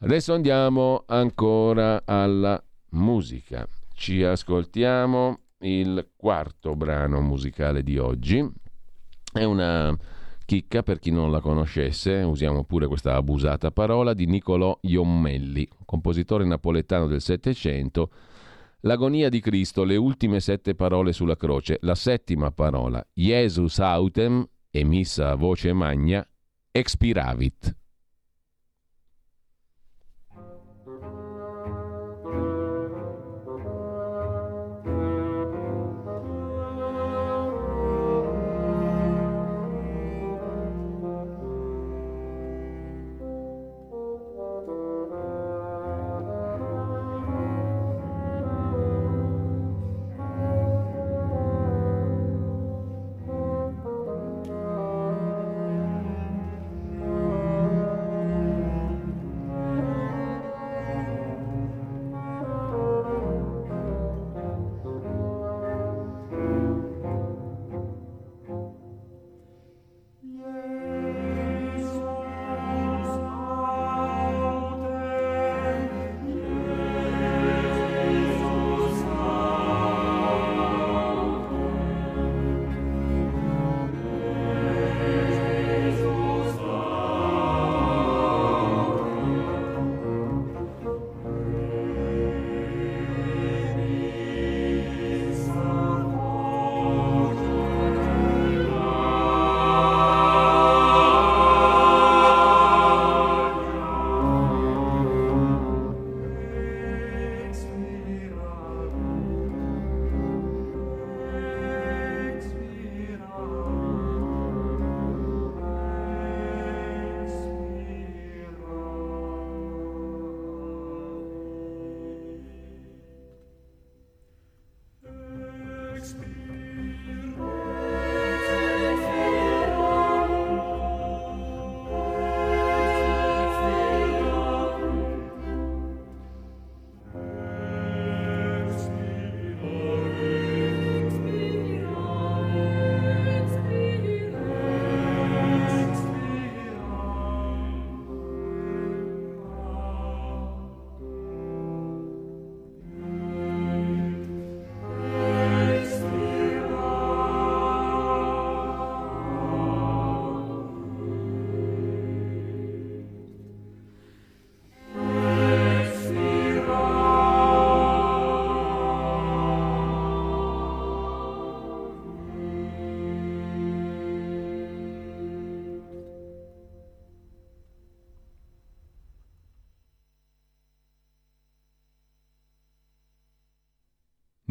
Adesso andiamo ancora alla musica. Ci ascoltiamo il quarto brano musicale di oggi. È una chicca per chi non la conoscesse, usiamo pure questa abusata parola, di Niccolò Iommelli, compositore napoletano del Settecento L'agonia di Cristo, le ultime sette parole sulla croce, la settima parola, Jesus autem, emissa a voce magna, expiravit.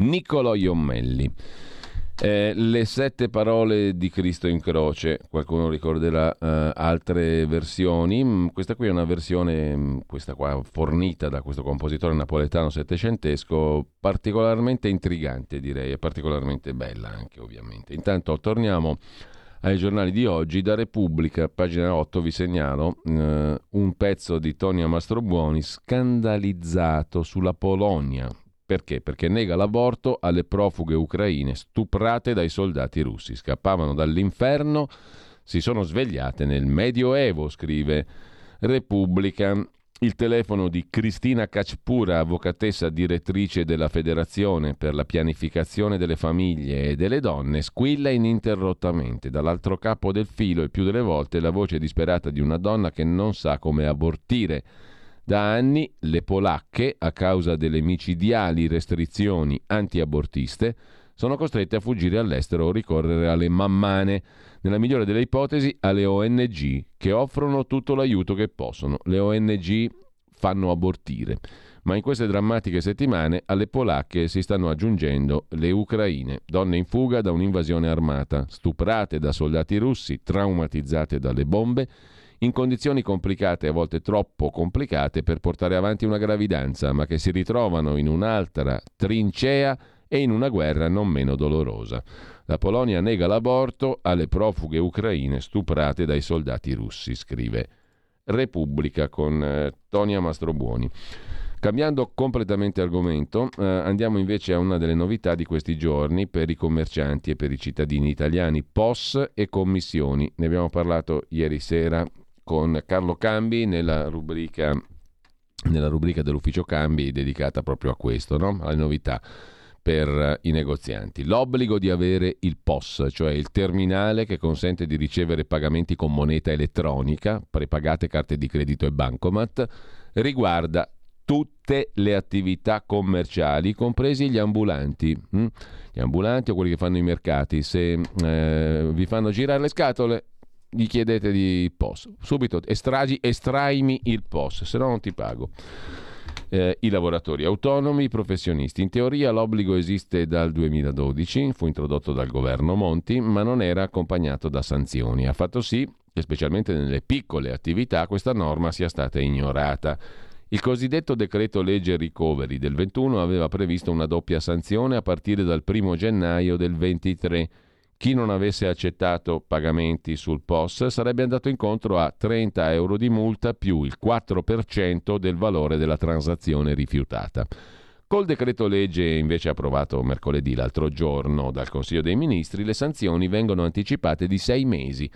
Niccolò Iommelli. Eh, le sette parole di Cristo in croce, qualcuno ricorderà eh, altre versioni, mm, questa qui è una versione, mm, questa qua fornita da questo compositore napoletano settecentesco, particolarmente intrigante direi, e particolarmente bella anche ovviamente. Intanto torniamo ai giornali di oggi, da Repubblica, pagina 8, vi segnalo eh, un pezzo di Tonia Mastrobuoni scandalizzato sulla Polonia, perché? Perché nega l'aborto alle profughe ucraine stuprate dai soldati russi. Scappavano dall'inferno, si sono svegliate nel Medioevo, scrive Repubblica. Il telefono di Cristina Cacpura, avvocatessa direttrice della Federazione per la pianificazione delle famiglie e delle donne, squilla ininterrottamente. Dall'altro capo del filo, e più delle volte, la voce disperata di una donna che non sa come abortire da anni le polacche, a causa delle micidiali restrizioni antiabortiste, sono costrette a fuggire all'estero o ricorrere alle mammane, nella migliore delle ipotesi alle ONG, che offrono tutto l'aiuto che possono. Le ONG fanno abortire. Ma in queste drammatiche settimane alle polacche si stanno aggiungendo le ucraine, donne in fuga da un'invasione armata, stuprate da soldati russi, traumatizzate dalle bombe in condizioni complicate, a volte troppo complicate per portare avanti una gravidanza, ma che si ritrovano in un'altra trincea e in una guerra non meno dolorosa. La Polonia nega l'aborto alle profughe ucraine stuprate dai soldati russi, scrive Repubblica con eh, Tonia Mastrobuoni. Cambiando completamente argomento, eh, andiamo invece a una delle novità di questi giorni per i commercianti e per i cittadini italiani, POS e commissioni. Ne abbiamo parlato ieri sera con Carlo Cambi nella rubrica, nella rubrica dell'ufficio Cambi dedicata proprio a questo, no? alle novità per i negozianti. L'obbligo di avere il POS, cioè il terminale che consente di ricevere pagamenti con moneta elettronica, prepagate carte di credito e bancomat, riguarda tutte le attività commerciali, compresi gli ambulanti. Hm? Gli ambulanti o quelli che fanno i mercati, se eh, vi fanno girare le scatole, gli chiedete di POS. Subito estragi, estraimi il POS, se no non ti pago. Eh, I lavoratori autonomi, i professionisti. In teoria l'obbligo esiste dal 2012, fu introdotto dal governo Monti, ma non era accompagnato da sanzioni. Ha fatto sì che specialmente nelle piccole attività questa norma sia stata ignorata. Il cosiddetto decreto legge recovery del 21 aveva previsto una doppia sanzione a partire dal 1 gennaio del 23 chi non avesse accettato pagamenti sul POS sarebbe andato incontro a 30 euro di multa più il 4% del valore della transazione rifiutata. Col decreto legge invece approvato mercoledì l'altro giorno dal Consiglio dei Ministri, le sanzioni vengono anticipate di sei mesi.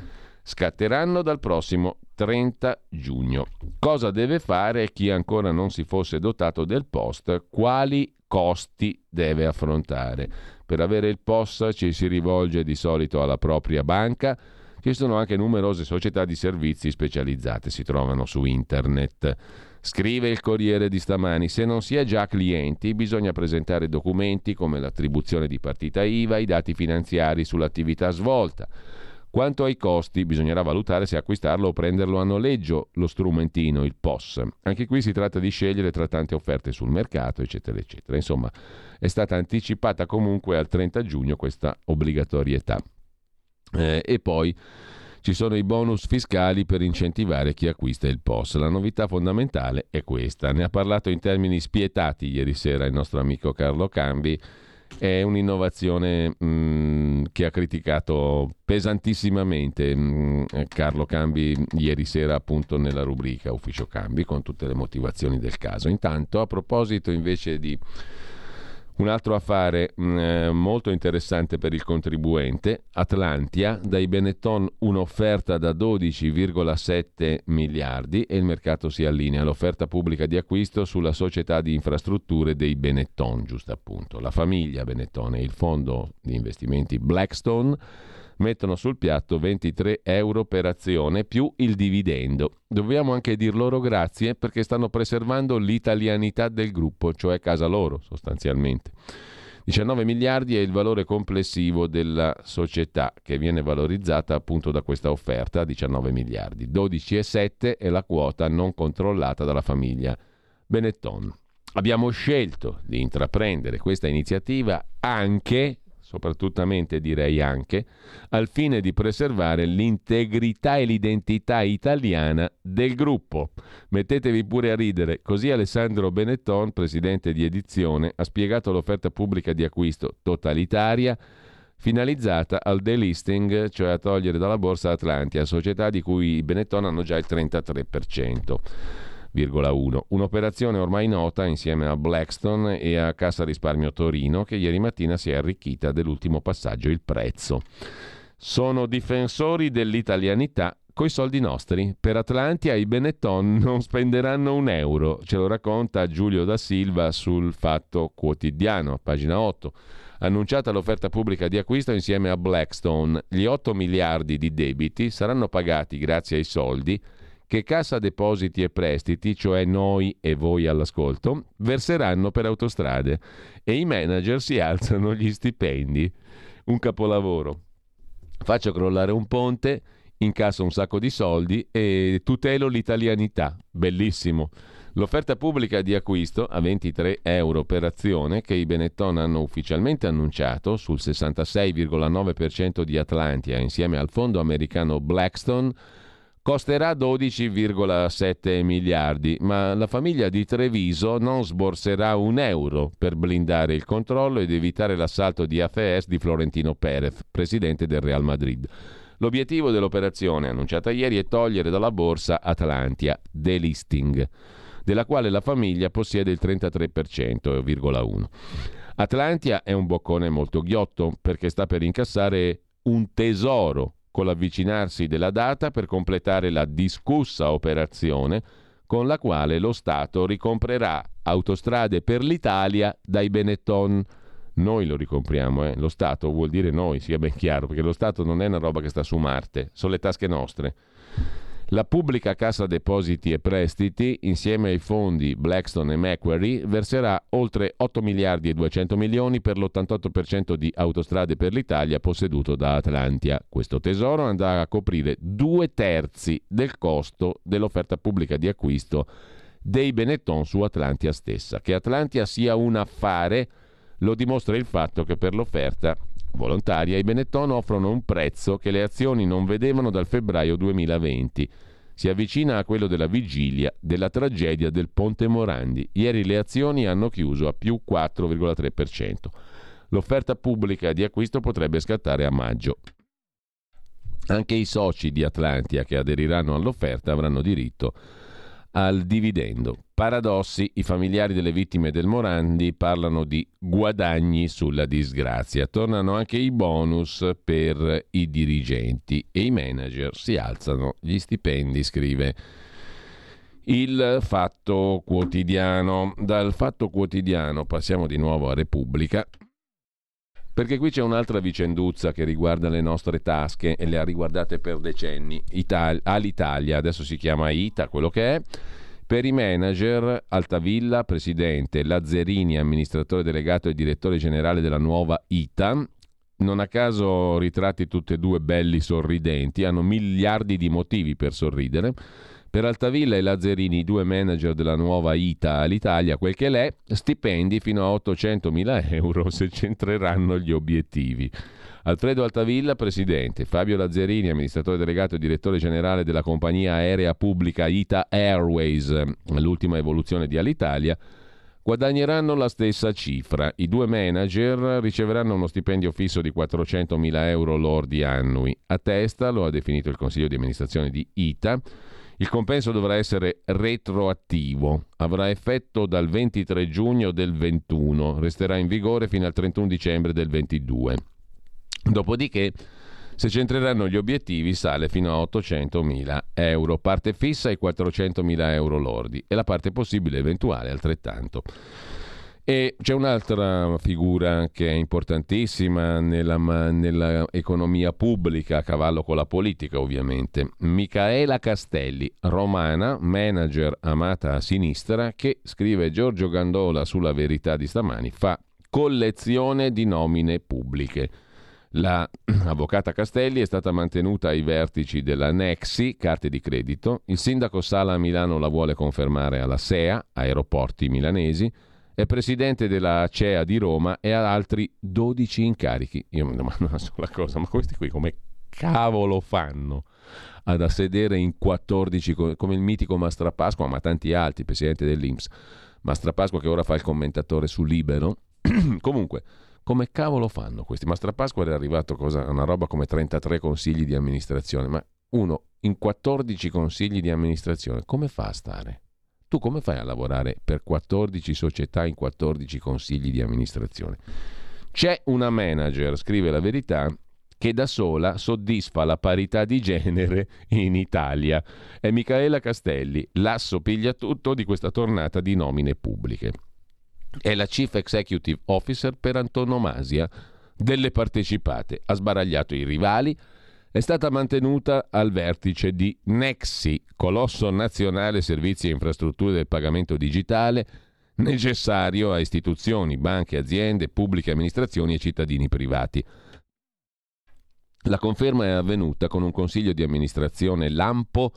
Scatteranno dal prossimo 30 giugno. Cosa deve fare chi ancora non si fosse dotato del post? Quali costi deve affrontare? Per avere il POS ci si rivolge di solito alla propria banca. Ci sono anche numerose società di servizi specializzate, si trovano su internet. Scrive il Corriere di stamani, se non si è già clienti bisogna presentare documenti come l'attribuzione di partita IVA, i dati finanziari sull'attività svolta. Quanto ai costi, bisognerà valutare se acquistarlo o prenderlo a noleggio, lo strumentino, il POS. Anche qui si tratta di scegliere tra tante offerte sul mercato, eccetera, eccetera. Insomma, è stata anticipata comunque al 30 giugno questa obbligatorietà. Eh, e poi ci sono i bonus fiscali per incentivare chi acquista il POS. La novità fondamentale è questa. Ne ha parlato in termini spietati ieri sera il nostro amico Carlo Cambi è un'innovazione mh, mm, che ha criticato pesantissimamente mh, mm, Carlo Cambi ieri sera appunto nella rubrica Ufficio Cambi con tutte le motivazioni del caso. Intanto a proposito invece di un altro affare mh, mm, eh, molto interessante per il contribuente, Atlantia, dai Benetton un'offerta da 12,7 miliardi e il mercato si allinea all'offerta pubblica di acquisto sulla società di infrastrutture dei Benetton, giusto appunto. La famiglia Benetton e il fondo di investimenti Blackstone mettono sul piatto 23 euro per azione più il dividendo. Dobbiamo anche dir loro grazie perché stanno preservando l'italianità del gruppo, cioè casa loro sostanzialmente. 19 miliardi è il valore complessivo della società che viene valorizzata appunto da questa offerta, 19 miliardi. 12,7 è la quota non controllata dalla famiglia Benetton. Abbiamo scelto di intraprendere questa iniziativa anche, soprattutto direi anche, al fine di preservare l'integrità e l'identità italiana del gruppo. Mettetevi pure a ridere, così Alessandro Benetton, presidente di edizione, ha spiegato l'offerta pubblica di acquisto totalitaria finalizzata al delisting, cioè a togliere dalla borsa Atlantia, società di cui i Benetton hanno già il 33%. Un'operazione ormai nota insieme a Blackstone e a Cassa Risparmio Torino che ieri mattina si è arricchita dell'ultimo passaggio, il prezzo. Sono difensori dell'italianità coi soldi nostri. Per Atlantia i Benetton non spenderanno un euro, ce lo racconta Giulio da Silva sul Fatto Quotidiano, pagina 8. Annunciata l'offerta pubblica di acquisto insieme a Blackstone, gli 8 miliardi di debiti saranno pagati grazie ai soldi che Cassa Depositi e Prestiti, cioè noi e voi all'ascolto, verseranno per autostrade e i manager si alzano gli stipendi. Un capolavoro. Faccio crollare un ponte, incasso un sacco di soldi e tutelo l'italianità. Bellissimo. L'offerta pubblica di acquisto a 23 euro per azione che i Benetton hanno ufficialmente annunciato sul 66,9% di Atlantia insieme al fondo americano Blackstone costerà 12,7 miliardi, ma la famiglia di Treviso non sborserà un euro per blindare il controllo ed evitare l'assalto di AFS di Florentino Perez, presidente del Real Madrid. L'obiettivo dell'operazione annunciata ieri è togliere dalla borsa Atlantia, delisting, della quale la famiglia possiede il 33,1%. Atlantia è un boccone molto ghiotto perché sta per incassare un tesoro con l'avvicinarsi della data per completare la discussa operazione con la quale lo Stato ricomprerà autostrade per l'Italia dai Benetton. Noi lo ricompriamo, eh? lo Stato vuol dire noi, sia ben chiaro, perché lo Stato non è una roba che sta su Marte, sono le tasche nostre. La pubblica Cassa Depositi e Prestiti, insieme ai fondi Blackstone e Macquarie, verserà oltre 8 miliardi e 200 milioni per l'88% di autostrade per l'Italia posseduto da Atlantia. Questo tesoro andrà a coprire due terzi del costo dell'offerta pubblica di acquisto dei Benetton su Atlantia stessa. Che Atlantia sia un affare lo dimostra il fatto che per l'offerta volontaria, i Benetton offrono un prezzo che le azioni non vedevano dal febbraio 2020. Si avvicina a quello della vigilia della tragedia del Ponte Morandi. Ieri le azioni hanno chiuso a più 4,3%. L'offerta pubblica di acquisto potrebbe scattare a maggio. Anche i soci di Atlantia che aderiranno all'offerta avranno diritto al dividendo. Paradossi, i familiari delle vittime del Morandi parlano di guadagni sulla disgrazia. Tornano anche i bonus per i dirigenti e i manager si alzano gli stipendi, scrive il Fatto Quotidiano. Dal Fatto Quotidiano passiamo di nuovo a Repubblica. Perché qui c'è un'altra vicenduzza che riguarda le nostre tasche e le ha riguardate per decenni. Ital- All'Italia, adesso si chiama ITA, quello che è. Per i manager, Altavilla, presidente, Lazzerini, amministratore delegato e direttore generale della nuova ITA, non a caso ritratti tutti e due belli sorridenti, hanno miliardi di motivi per sorridere per Altavilla e Lazzarini, i due manager della nuova ITA all'Italia, quel che l'è, stipendi fino a 800.000 euro se centreranno gli obiettivi. Alfredo Altavilla, presidente, Fabio Lazzarini, amministratore delegato e direttore generale della compagnia aerea pubblica ITA Airways, l'ultima evoluzione di Alitalia, guadagneranno la stessa cifra. I due manager riceveranno uno stipendio fisso di 400.000 euro lordi annui. A testa, lo ha definito il consiglio di amministrazione di ITA, il compenso dovrà essere retroattivo, avrà effetto dal 23 giugno del 21, resterà in vigore fino al 31 dicembre del 22. Dopodiché, se centreranno gli obiettivi, sale fino a 800.000 euro, parte fissa e 400.000 euro lordi e la parte possibile eventuale altrettanto. E c'è un'altra figura che è importantissima nella, nella, economia pubblica, a cavallo con la politica ovviamente, Micaela Castelli, romana, manager amata a sinistra, che scrive Giorgio Gandola sulla verità di stamani, fa collezione di nomine pubbliche. La *clears throat* avvocata Castelli è stata mantenuta ai vertici della Nexi, carte di credito, il sindaco Sala a Milano la vuole confermare alla SEA, aeroporti milanesi, è presidente della ACEA di Roma e ha altri 12 incarichi. Io mi domando una sola cosa, ma questi qui come cavolo fanno ad sedere in 14 come il mitico Mastrapasqua, ma tanti altri, presidente dell'Inps. Mastrapasqua che ora fa il commentatore su Libero. *clears throat* Comunque, come cavolo fanno questi? Mastrapasqua era arrivato a una roba come 33 consigli di amministrazione, ma uno in 14 consigli di amministrazione, come fa a stare? Tu come fai a lavorare per 14 società in 14 consigli di amministrazione? C'è una manager, scrive la verità, che da sola soddisfa la parità di genere in Italia. È Michaela Castelli, l'asso piglia tutto di questa tornata di nomine pubbliche. È la Chief Executive Officer per antonomasia delle partecipate. Ha sbaragliato i rivali, è stata mantenuta al vertice di Nexi, colosso nazionale servizi e infrastrutture del pagamento digitale, necessario a istituzioni, banche, aziende, pubbliche amministrazioni e cittadini privati. La conferma è avvenuta con un consiglio di amministrazione lampo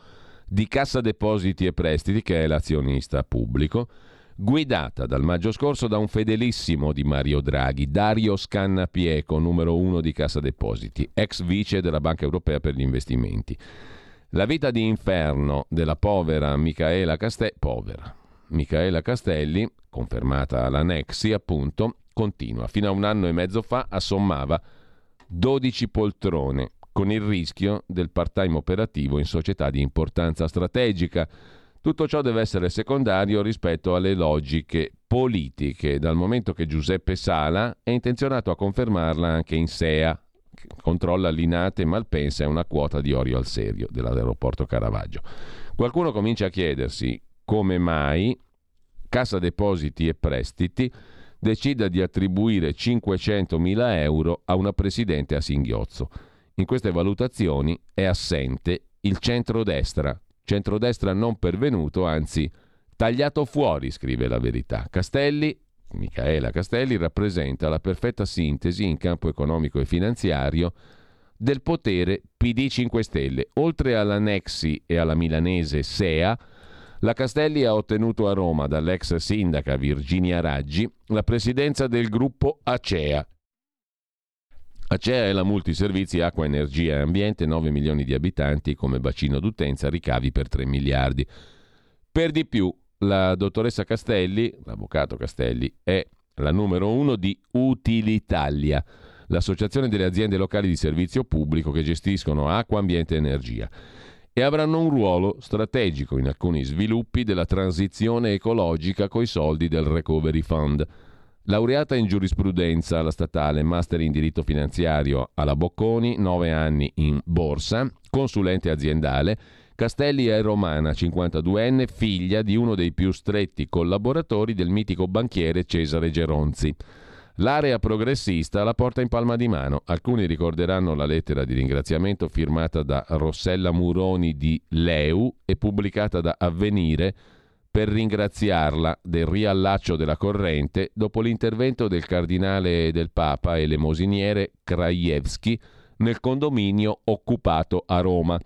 di Cassa Depositi e Prestiti, che è l'azionista pubblico, guidata dal maggio scorso da un fedelissimo di Mario Draghi, Dario Scannapieco, numero uno di Cassa Depositi, ex vice della Banca Europea per gli investimenti. La vita di inferno della povera Michaela Castelli, povera Michaela Castelli, confermata alla Nexi appunto, continua. Fino a un anno e mezzo fa assommava 12 poltrone, con il rischio del part-time operativo in società di importanza strategica tutto ciò deve essere secondario rispetto alle logiche politiche, dal momento che Giuseppe Sala è intenzionato a confermarla anche in SEA, che controlla Linate e Malpensa e una quota di Orio al Serio dell'aeroporto Caravaggio. Qualcuno comincia a chiedersi come mai Cassa Depositi e Prestiti decida di attribuire 500.000 euro a una presidente a singhiozzo. In queste valutazioni è assente il centrodestra, Centrodestra non pervenuto, anzi tagliato fuori, scrive la verità. Castelli, Michaela Castelli, rappresenta la perfetta sintesi in campo economico e finanziario del potere PD 5 Stelle. Oltre alla Nexi e alla milanese SEA, la Castelli ha ottenuto a Roma dall'ex sindaca Virginia Raggi la presidenza del gruppo ACEA, Acea è la multiservizi acqua, energia e ambiente, 9 milioni di abitanti come bacino d'utenza, ricavi per 3 miliardi. Per di più, la dottoressa Castelli, l'avvocato Castelli, è la numero uno di Utilitalia, l'associazione delle aziende locali di servizio pubblico che gestiscono acqua, ambiente e energia e avranno un ruolo strategico in alcuni sviluppi della transizione ecologica coi soldi del Recovery Fund. Laureata in giurisprudenza alla statale, master in diritto finanziario alla Bocconi, 9 anni in borsa, consulente aziendale, Castelli è romana, 52enne, figlia di uno dei più stretti collaboratori del mitico banchiere Cesare Geronzi. L'area progressista la porta in palma di mano. Alcuni ricorderanno la lettera di ringraziamento firmata da Rossella Muroni di Leu e pubblicata da Avvenire per ringraziarla del riallaccio della corrente dopo l'intervento del cardinale del Papa e l'emosiniere Krajewski nel condominio occupato a Roma.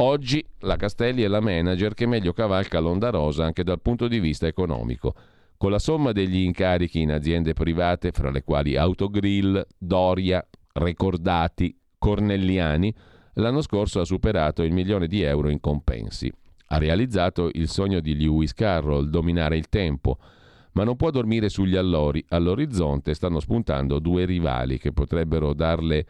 Oggi la Castelli è la manager che meglio cavalca l'onda rosa anche dal punto di vista economico. Con la somma degli incarichi in aziende private, fra le quali Autogrill, Doria, Recordati, Cornelliani, l'anno scorso ha superato il milione di euro in compensi. Ha realizzato il sogno di Lewis Carroll, dominare il tempo, ma non può dormire sugli allori. All'orizzonte stanno spuntando due rivali che potrebbero darle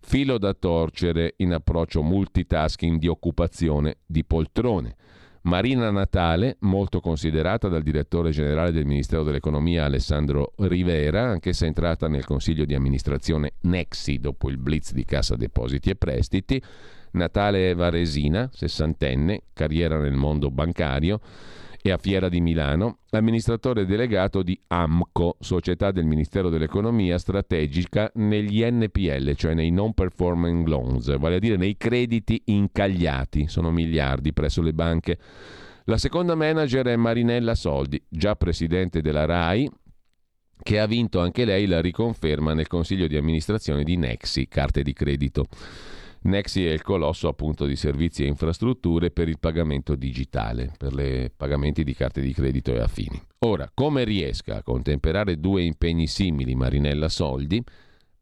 filo da torcere in approccio multitasking di occupazione di poltrone. Marina Natale, molto considerata dal direttore generale del Ministero dell'Economia Alessandro Rivera, anch'essa entrata nel consiglio di amministrazione Nexi dopo il blitz di Cassa Depositi e Prestiti, Natale Varesina, sessantenne, carriera nel mondo bancario e a Fiera di Milano, amministratore delegato di AMCO, società del Ministero dell'Economia strategica negli NPL, cioè nei non performing loans, vale a dire nei crediti incagliati, sono miliardi presso le banche. La seconda manager è Marinella Soldi, già presidente della RAI, che ha vinto anche lei la riconferma nel consiglio di amministrazione di Nexi, carte di credito. Nexi è il colosso appunto di servizi e infrastrutture per il pagamento digitale, per i pagamenti di carte di credito e affini. Ora, come riesca a contemperare due impegni simili Marinella Soldi,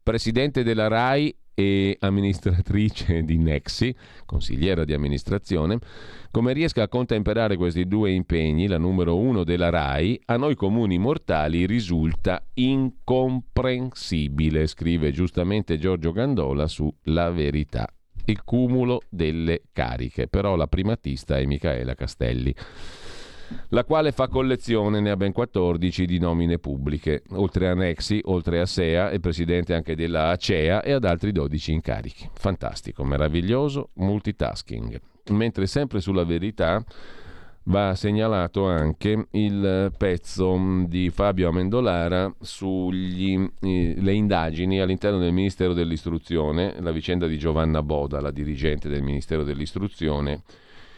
presidente della RAI e amministratrice di Nexi, consigliera di amministrazione, come riesca a contemperare questi due impegni, la numero uno della RAI, a noi comuni mortali risulta incomprensibile, scrive giustamente Giorgio Gandola su La Verità. Il cumulo delle cariche, però la primatista è Michaela Castelli la quale fa collezione, ne ha ben 14 di nomine pubbliche, oltre a Nexi, oltre a SEA, è presidente anche della ACEA e ad altri 12 incarichi. Fantastico, meraviglioso, multitasking. Mentre sempre sulla verità va segnalato anche il pezzo di Fabio Amendolara sulle eh, indagini all'interno del Ministero dell'Istruzione, la vicenda di Giovanna Boda, la dirigente del Ministero dell'Istruzione,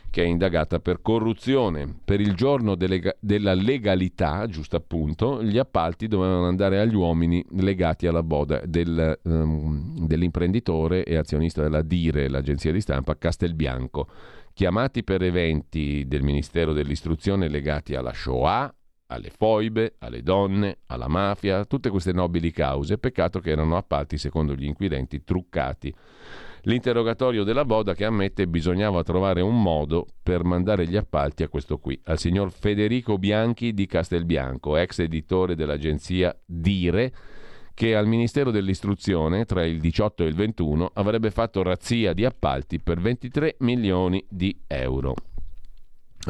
che è indagata per corruzione. Per il giorno delle, della legalità, giusto appunto, gli appalti dovevano andare agli uomini legati alla boda del, um, dell'imprenditore e azionista della Dire, l'agenzia di stampa Castelbianco, chiamati per eventi del Ministero dell'Istruzione legati alla Shoah, alle foibe, alle donne, alla mafia, tutte queste nobili cause. Peccato che erano appalti, secondo gli inquirenti, truccati L'interrogatorio della Boda che ammette bisognava trovare un modo per mandare gli appalti a questo qui, al signor Federico Bianchi di Castelbianco, ex editore dell'agenzia Dire, che al Ministero dell'Istruzione tra il 18 e il 21 avrebbe fatto razzia di appalti per 23 milioni di euro.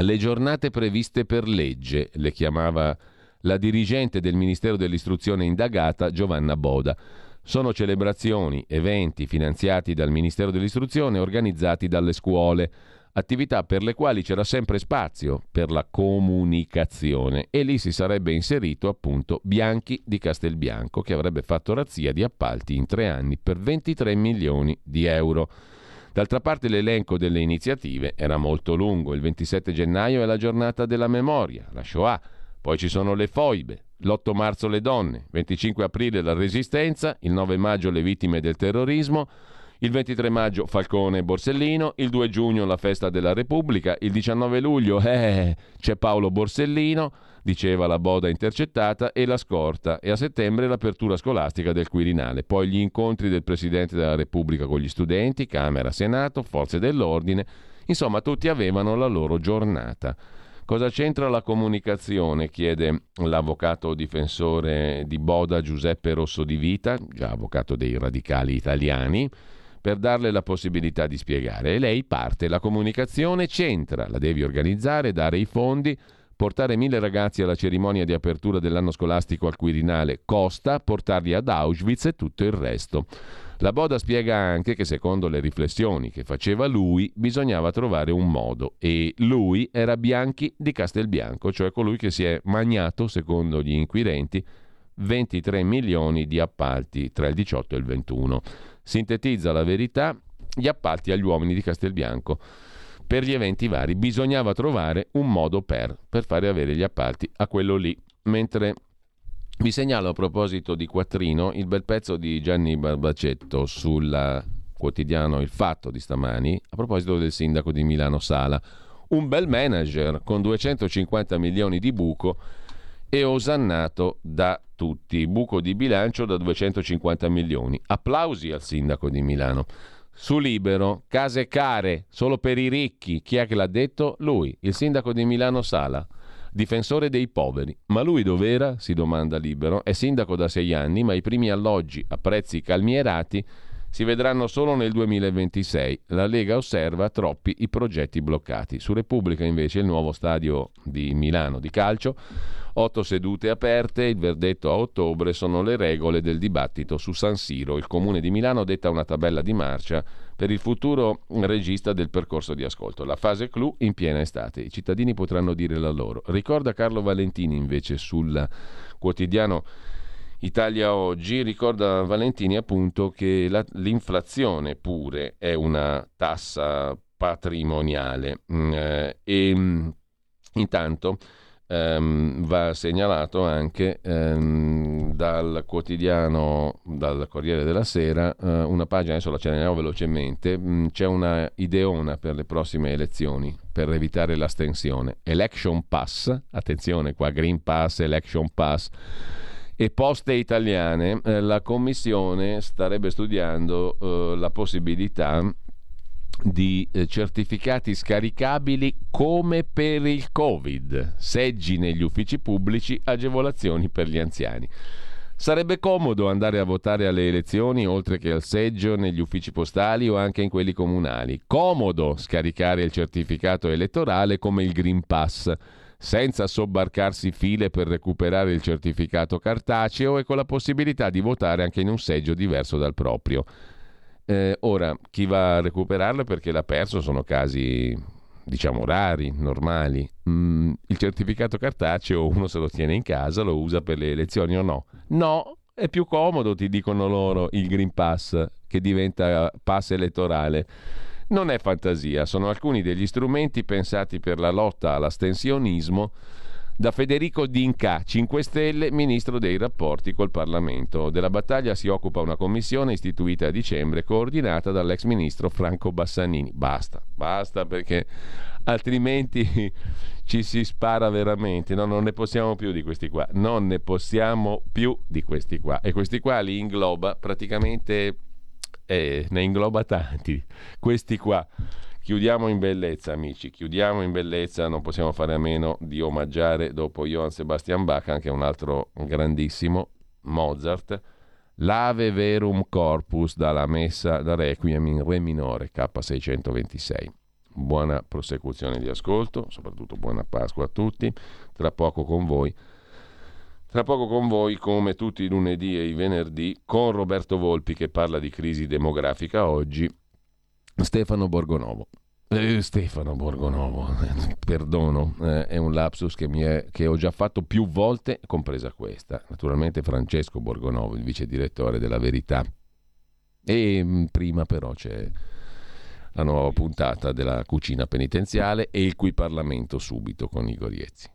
Le giornate previste per legge, le chiamava la dirigente del Ministero dell'Istruzione indagata Giovanna Boda sono celebrazioni, eventi finanziati dal Ministero dell'Istruzione organizzati dalle scuole, attività per le quali c'era sempre spazio per la comunicazione e lì si sarebbe inserito appunto Bianchi di Castelbianco che avrebbe fatto razzia di appalti in tre anni per 23 milioni di euro. D'altra parte l'elenco delle iniziative era molto lungo, il 27 gennaio è la giornata della memoria, la Shoah, poi ci sono le foibe, l'8 marzo le donne, 25 aprile la resistenza, il 9 maggio le vittime del terrorismo, il 23 maggio Falcone e Borsellino, il 2 giugno la festa della Repubblica, il 19 luglio eh, c'è Paolo Borsellino, diceva la boda intercettata, e la scorta, e a settembre l'apertura scolastica del Quirinale, poi gli incontri del Presidente della Repubblica con gli studenti, Camera, Senato, Forze dell'Ordine, insomma tutti avevano la loro giornata. Cosa c'entra la comunicazione? chiede l'avvocato difensore di Boda Giuseppe Rosso di Vita, già avvocato dei radicali italiani, per darle la possibilità di spiegare. E lei parte, la comunicazione c'entra, la devi organizzare, dare i fondi, portare mille ragazzi alla cerimonia di apertura dell'anno scolastico al Quirinale costa, portarli ad Auschwitz e tutto il resto. La Boda spiega anche che secondo le riflessioni che faceva lui bisognava trovare un modo e lui era Bianchi di Castelbianco, cioè colui che si è magnato, secondo gli inquirenti, 23 milioni di appalti tra il 18 e il 21. Sintetizza la verità, gli appalti agli uomini di Castelbianco. Per gli eventi vari bisognava trovare un modo per, per fare avere gli appalti a quello lì, mentre vi segnalo a proposito di Quattrino il bel pezzo di Gianni Barbacetto sul quotidiano Il Fatto di stamani a proposito del sindaco di Milano Sala. Un bel manager con 250 milioni di buco e osannato da tutti. Buco di bilancio da 250 milioni. Applausi al sindaco di Milano. Su Libero, case care, solo per i ricchi. Chi è che l'ha detto? Lui, il sindaco di Milano Sala difensore dei poveri. Ma lui dov'era? si domanda Libero. È sindaco da sei anni, ma i primi alloggi a prezzi calmierati si vedranno solo nel 2026. La Lega osserva troppi i progetti bloccati. Su Repubblica invece il nuovo stadio di Milano di calcio Otto sedute aperte, il verdetto a ottobre sono le regole del dibattito su San Siro. Il Comune di Milano detta una tabella di marcia per il futuro regista del percorso di ascolto. La fase clou in piena estate. I cittadini potranno dire la loro. Ricorda Carlo Valentini invece sul quotidiano Italia Oggi ricorda Valentini appunto che la, l'inflazione pure è una tassa patrimoniale mm, eh, e mm, intanto ehm, va segnalato anche ehm, dal quotidiano, dal Corriere della Sera, eh, una pagina, adesso la accenniamo velocemente, mh, mm, c'è una ideona per le prossime elezioni per evitare l'astensione. Election Pass, attenzione qua, Green Pass, Election Pass e poste italiane, eh, la Commissione starebbe studiando eh, la possibilità di eh, certificati scaricabili come per il Covid, seggi negli uffici pubblici, agevolazioni per gli anziani. Sarebbe comodo andare a votare alle elezioni oltre che al seggio negli uffici postali o anche in quelli comunali. Comodo scaricare il certificato elettorale come il Green Pass, senza sobbarcarsi file per recuperare il certificato cartaceo e con la possibilità di votare anche in un seggio diverso dal proprio. Eh, ora, chi va a recuperarlo perché l'ha perso sono casi, diciamo, rari, normali. Mm, il certificato cartaceo uno se lo tiene in casa, lo usa per le elezioni o no? No, è più comodo, ti dicono loro, il Green Pass che diventa pass elettorale. Non è fantasia, sono alcuni degli strumenti pensati per la lotta all'astensionismo da Federico D'Inca, 5 Stelle, ministro dei rapporti col Parlamento. Della battaglia si occupa una commissione istituita a dicembre, coordinata dall'ex ministro Franco Bassanini. Basta, basta perché altrimenti *laughs* ci si spara veramente. No, non ne possiamo più di questi qua. Non ne possiamo più di questi qua. E questi qua li ingloba praticamente, eh, ne ingloba tanti. Questi qua. Chiudiamo in bellezza, amici, chiudiamo in bellezza, non possiamo fare a meno di omaggiare dopo Johann Sebastian Bach anche un altro grandissimo, Mozart, l'Ave Verum Corpus dalla messa da Requiem in Re minore, K626. Buona prosecuzione di ascolto, soprattutto buona Pasqua a tutti, tra poco con voi. Tra poco con voi, come tutti i lunedì e i venerdì, con Roberto Volpi che parla di crisi demografica oggi Stefano Borgonovo. Eh, Stefano Borgonovo, *laughs* perdono, eh, è un lapsus che, è, che, ho già fatto più volte, compresa questa. Naturalmente Francesco Borgonovo, il vice direttore della Verità. E mm, prima però c'è la nuova puntata della cucina penitenziale e il cui Parlamento subito con Igor Iezzi.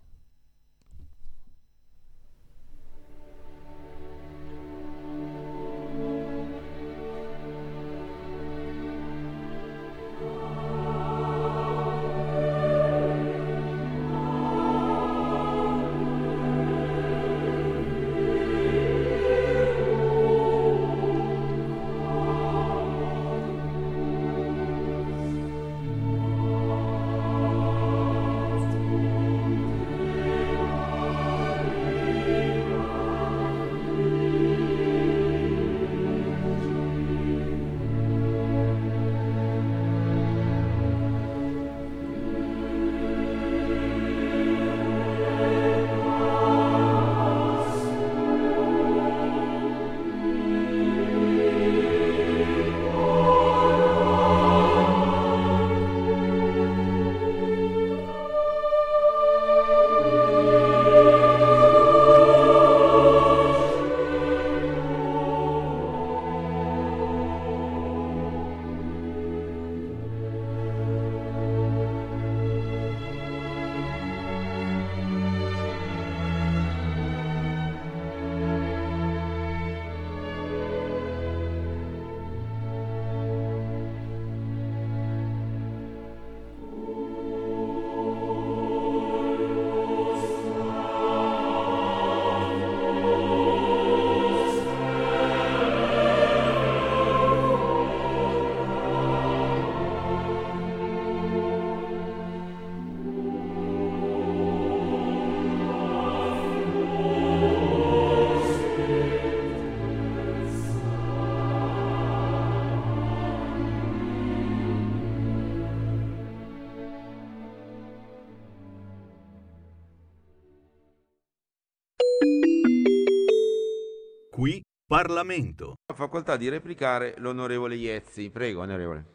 Parlamento. Ha facoltà di replicare l'onorevole Iezzi. Prego, onorevole.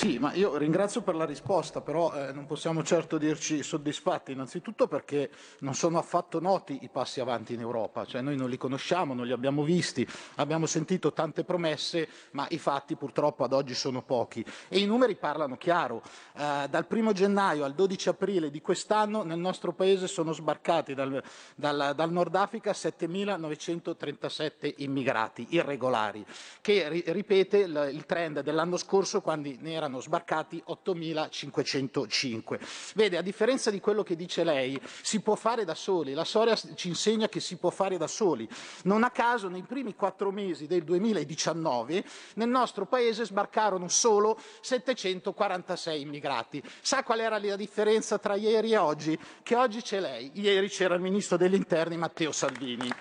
Sì, ma io ringrazio per la risposta, però eh, non possiamo certo dirci soddisfatti, innanzitutto perché non sono affatto noti i passi avanti in Europa, cioè noi non li conosciamo, non li abbiamo visti, abbiamo sentito tante promesse, ma i fatti purtroppo ad oggi sono pochi. E i numeri parlano chiaro. Eh, dal 1 gennaio al 12 aprile di quest'anno nel nostro paese sono sbarcati dal, dal, dal Nord Africa 7.937 immigrati irregolari, che ri, ripete il trend dell'anno scorso quando ne erano erano sbarcati 8.505. Vede, a differenza di quello che dice lei, si può fare da soli, la storia ci insegna che si può fare da soli. Non a caso nei primi quattro mesi del 2019 nel nostro paese sbarcarono solo 746 immigrati. Sa qual era la differenza tra ieri e oggi? Che oggi c'è lei, ieri c'era il ministro degli interni Matteo Salvini.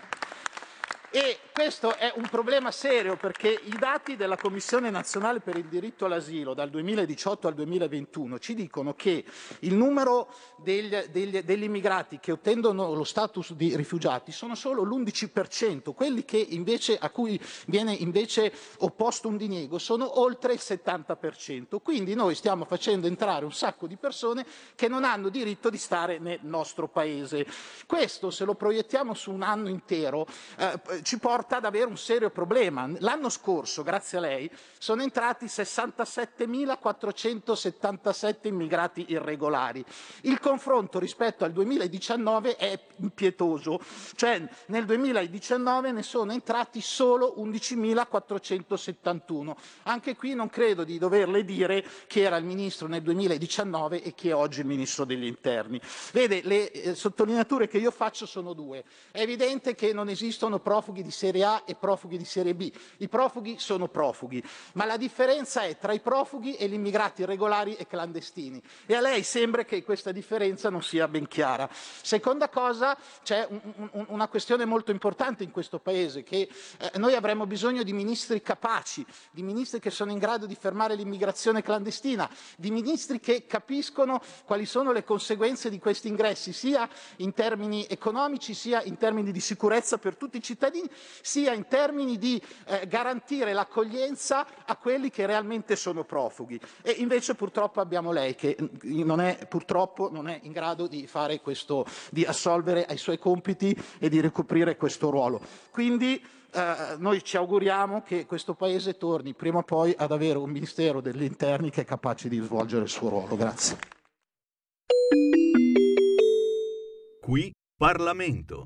E questo è un problema serio perché i dati della Commissione nazionale per il diritto all'asilo dal 2018 al 2021 ci dicono che il numero degli, degli, degli immigrati che ottengono lo status di rifugiati sono solo l'11%, quelli invece, a cui viene invece opposto un diniego sono oltre il 70%. Quindi noi stiamo facendo entrare un sacco di persone che non hanno diritto di stare nel nostro paese. Questo se lo proiettiamo su un anno intero eh, ci porta ad avere un serio problema. L'anno scorso, grazie a lei, sono entrati 67.477 immigrati irregolari. Il confronto rispetto al 2019 è impietoso, cioè nel 2019 ne sono entrati solo 11.471. Anche qui non credo di doverle dire chi era il ministro nel 2019 e chi è oggi il ministro degli interni. Vede, le eh, sottolineature che io faccio sono due. È evidente che non esistono profughi di serie A e profughi di serie B. I profughi sono profughi, ma la differenza è tra i profughi e gli immigrati irregolari e clandestini. E a lei sembra che questa differenza non sia ben chiara. Seconda cosa, c'è un, un, una questione molto importante in questo Paese, che eh, noi avremmo bisogno di ministri capaci, di ministri che sono in grado di fermare l'immigrazione clandestina, di ministri che capiscono quali sono le conseguenze di questi ingressi, sia in termini economici, sia in termini di sicurezza per tutti i cittadini, sia in termini di eh, garantire l'accoglienza a quelli che realmente sono profughi. E invece purtroppo abbiamo lei che mm, non è, purtroppo non è in grado di questo, di assolvere ai suoi compiti e di ricoprire questo ruolo. Quindi eh, noi ci auguriamo che questo Paese torni prima o poi ad avere un Ministero degli Interni che è capace di svolgere il suo ruolo. Grazie. Qui Parlamento.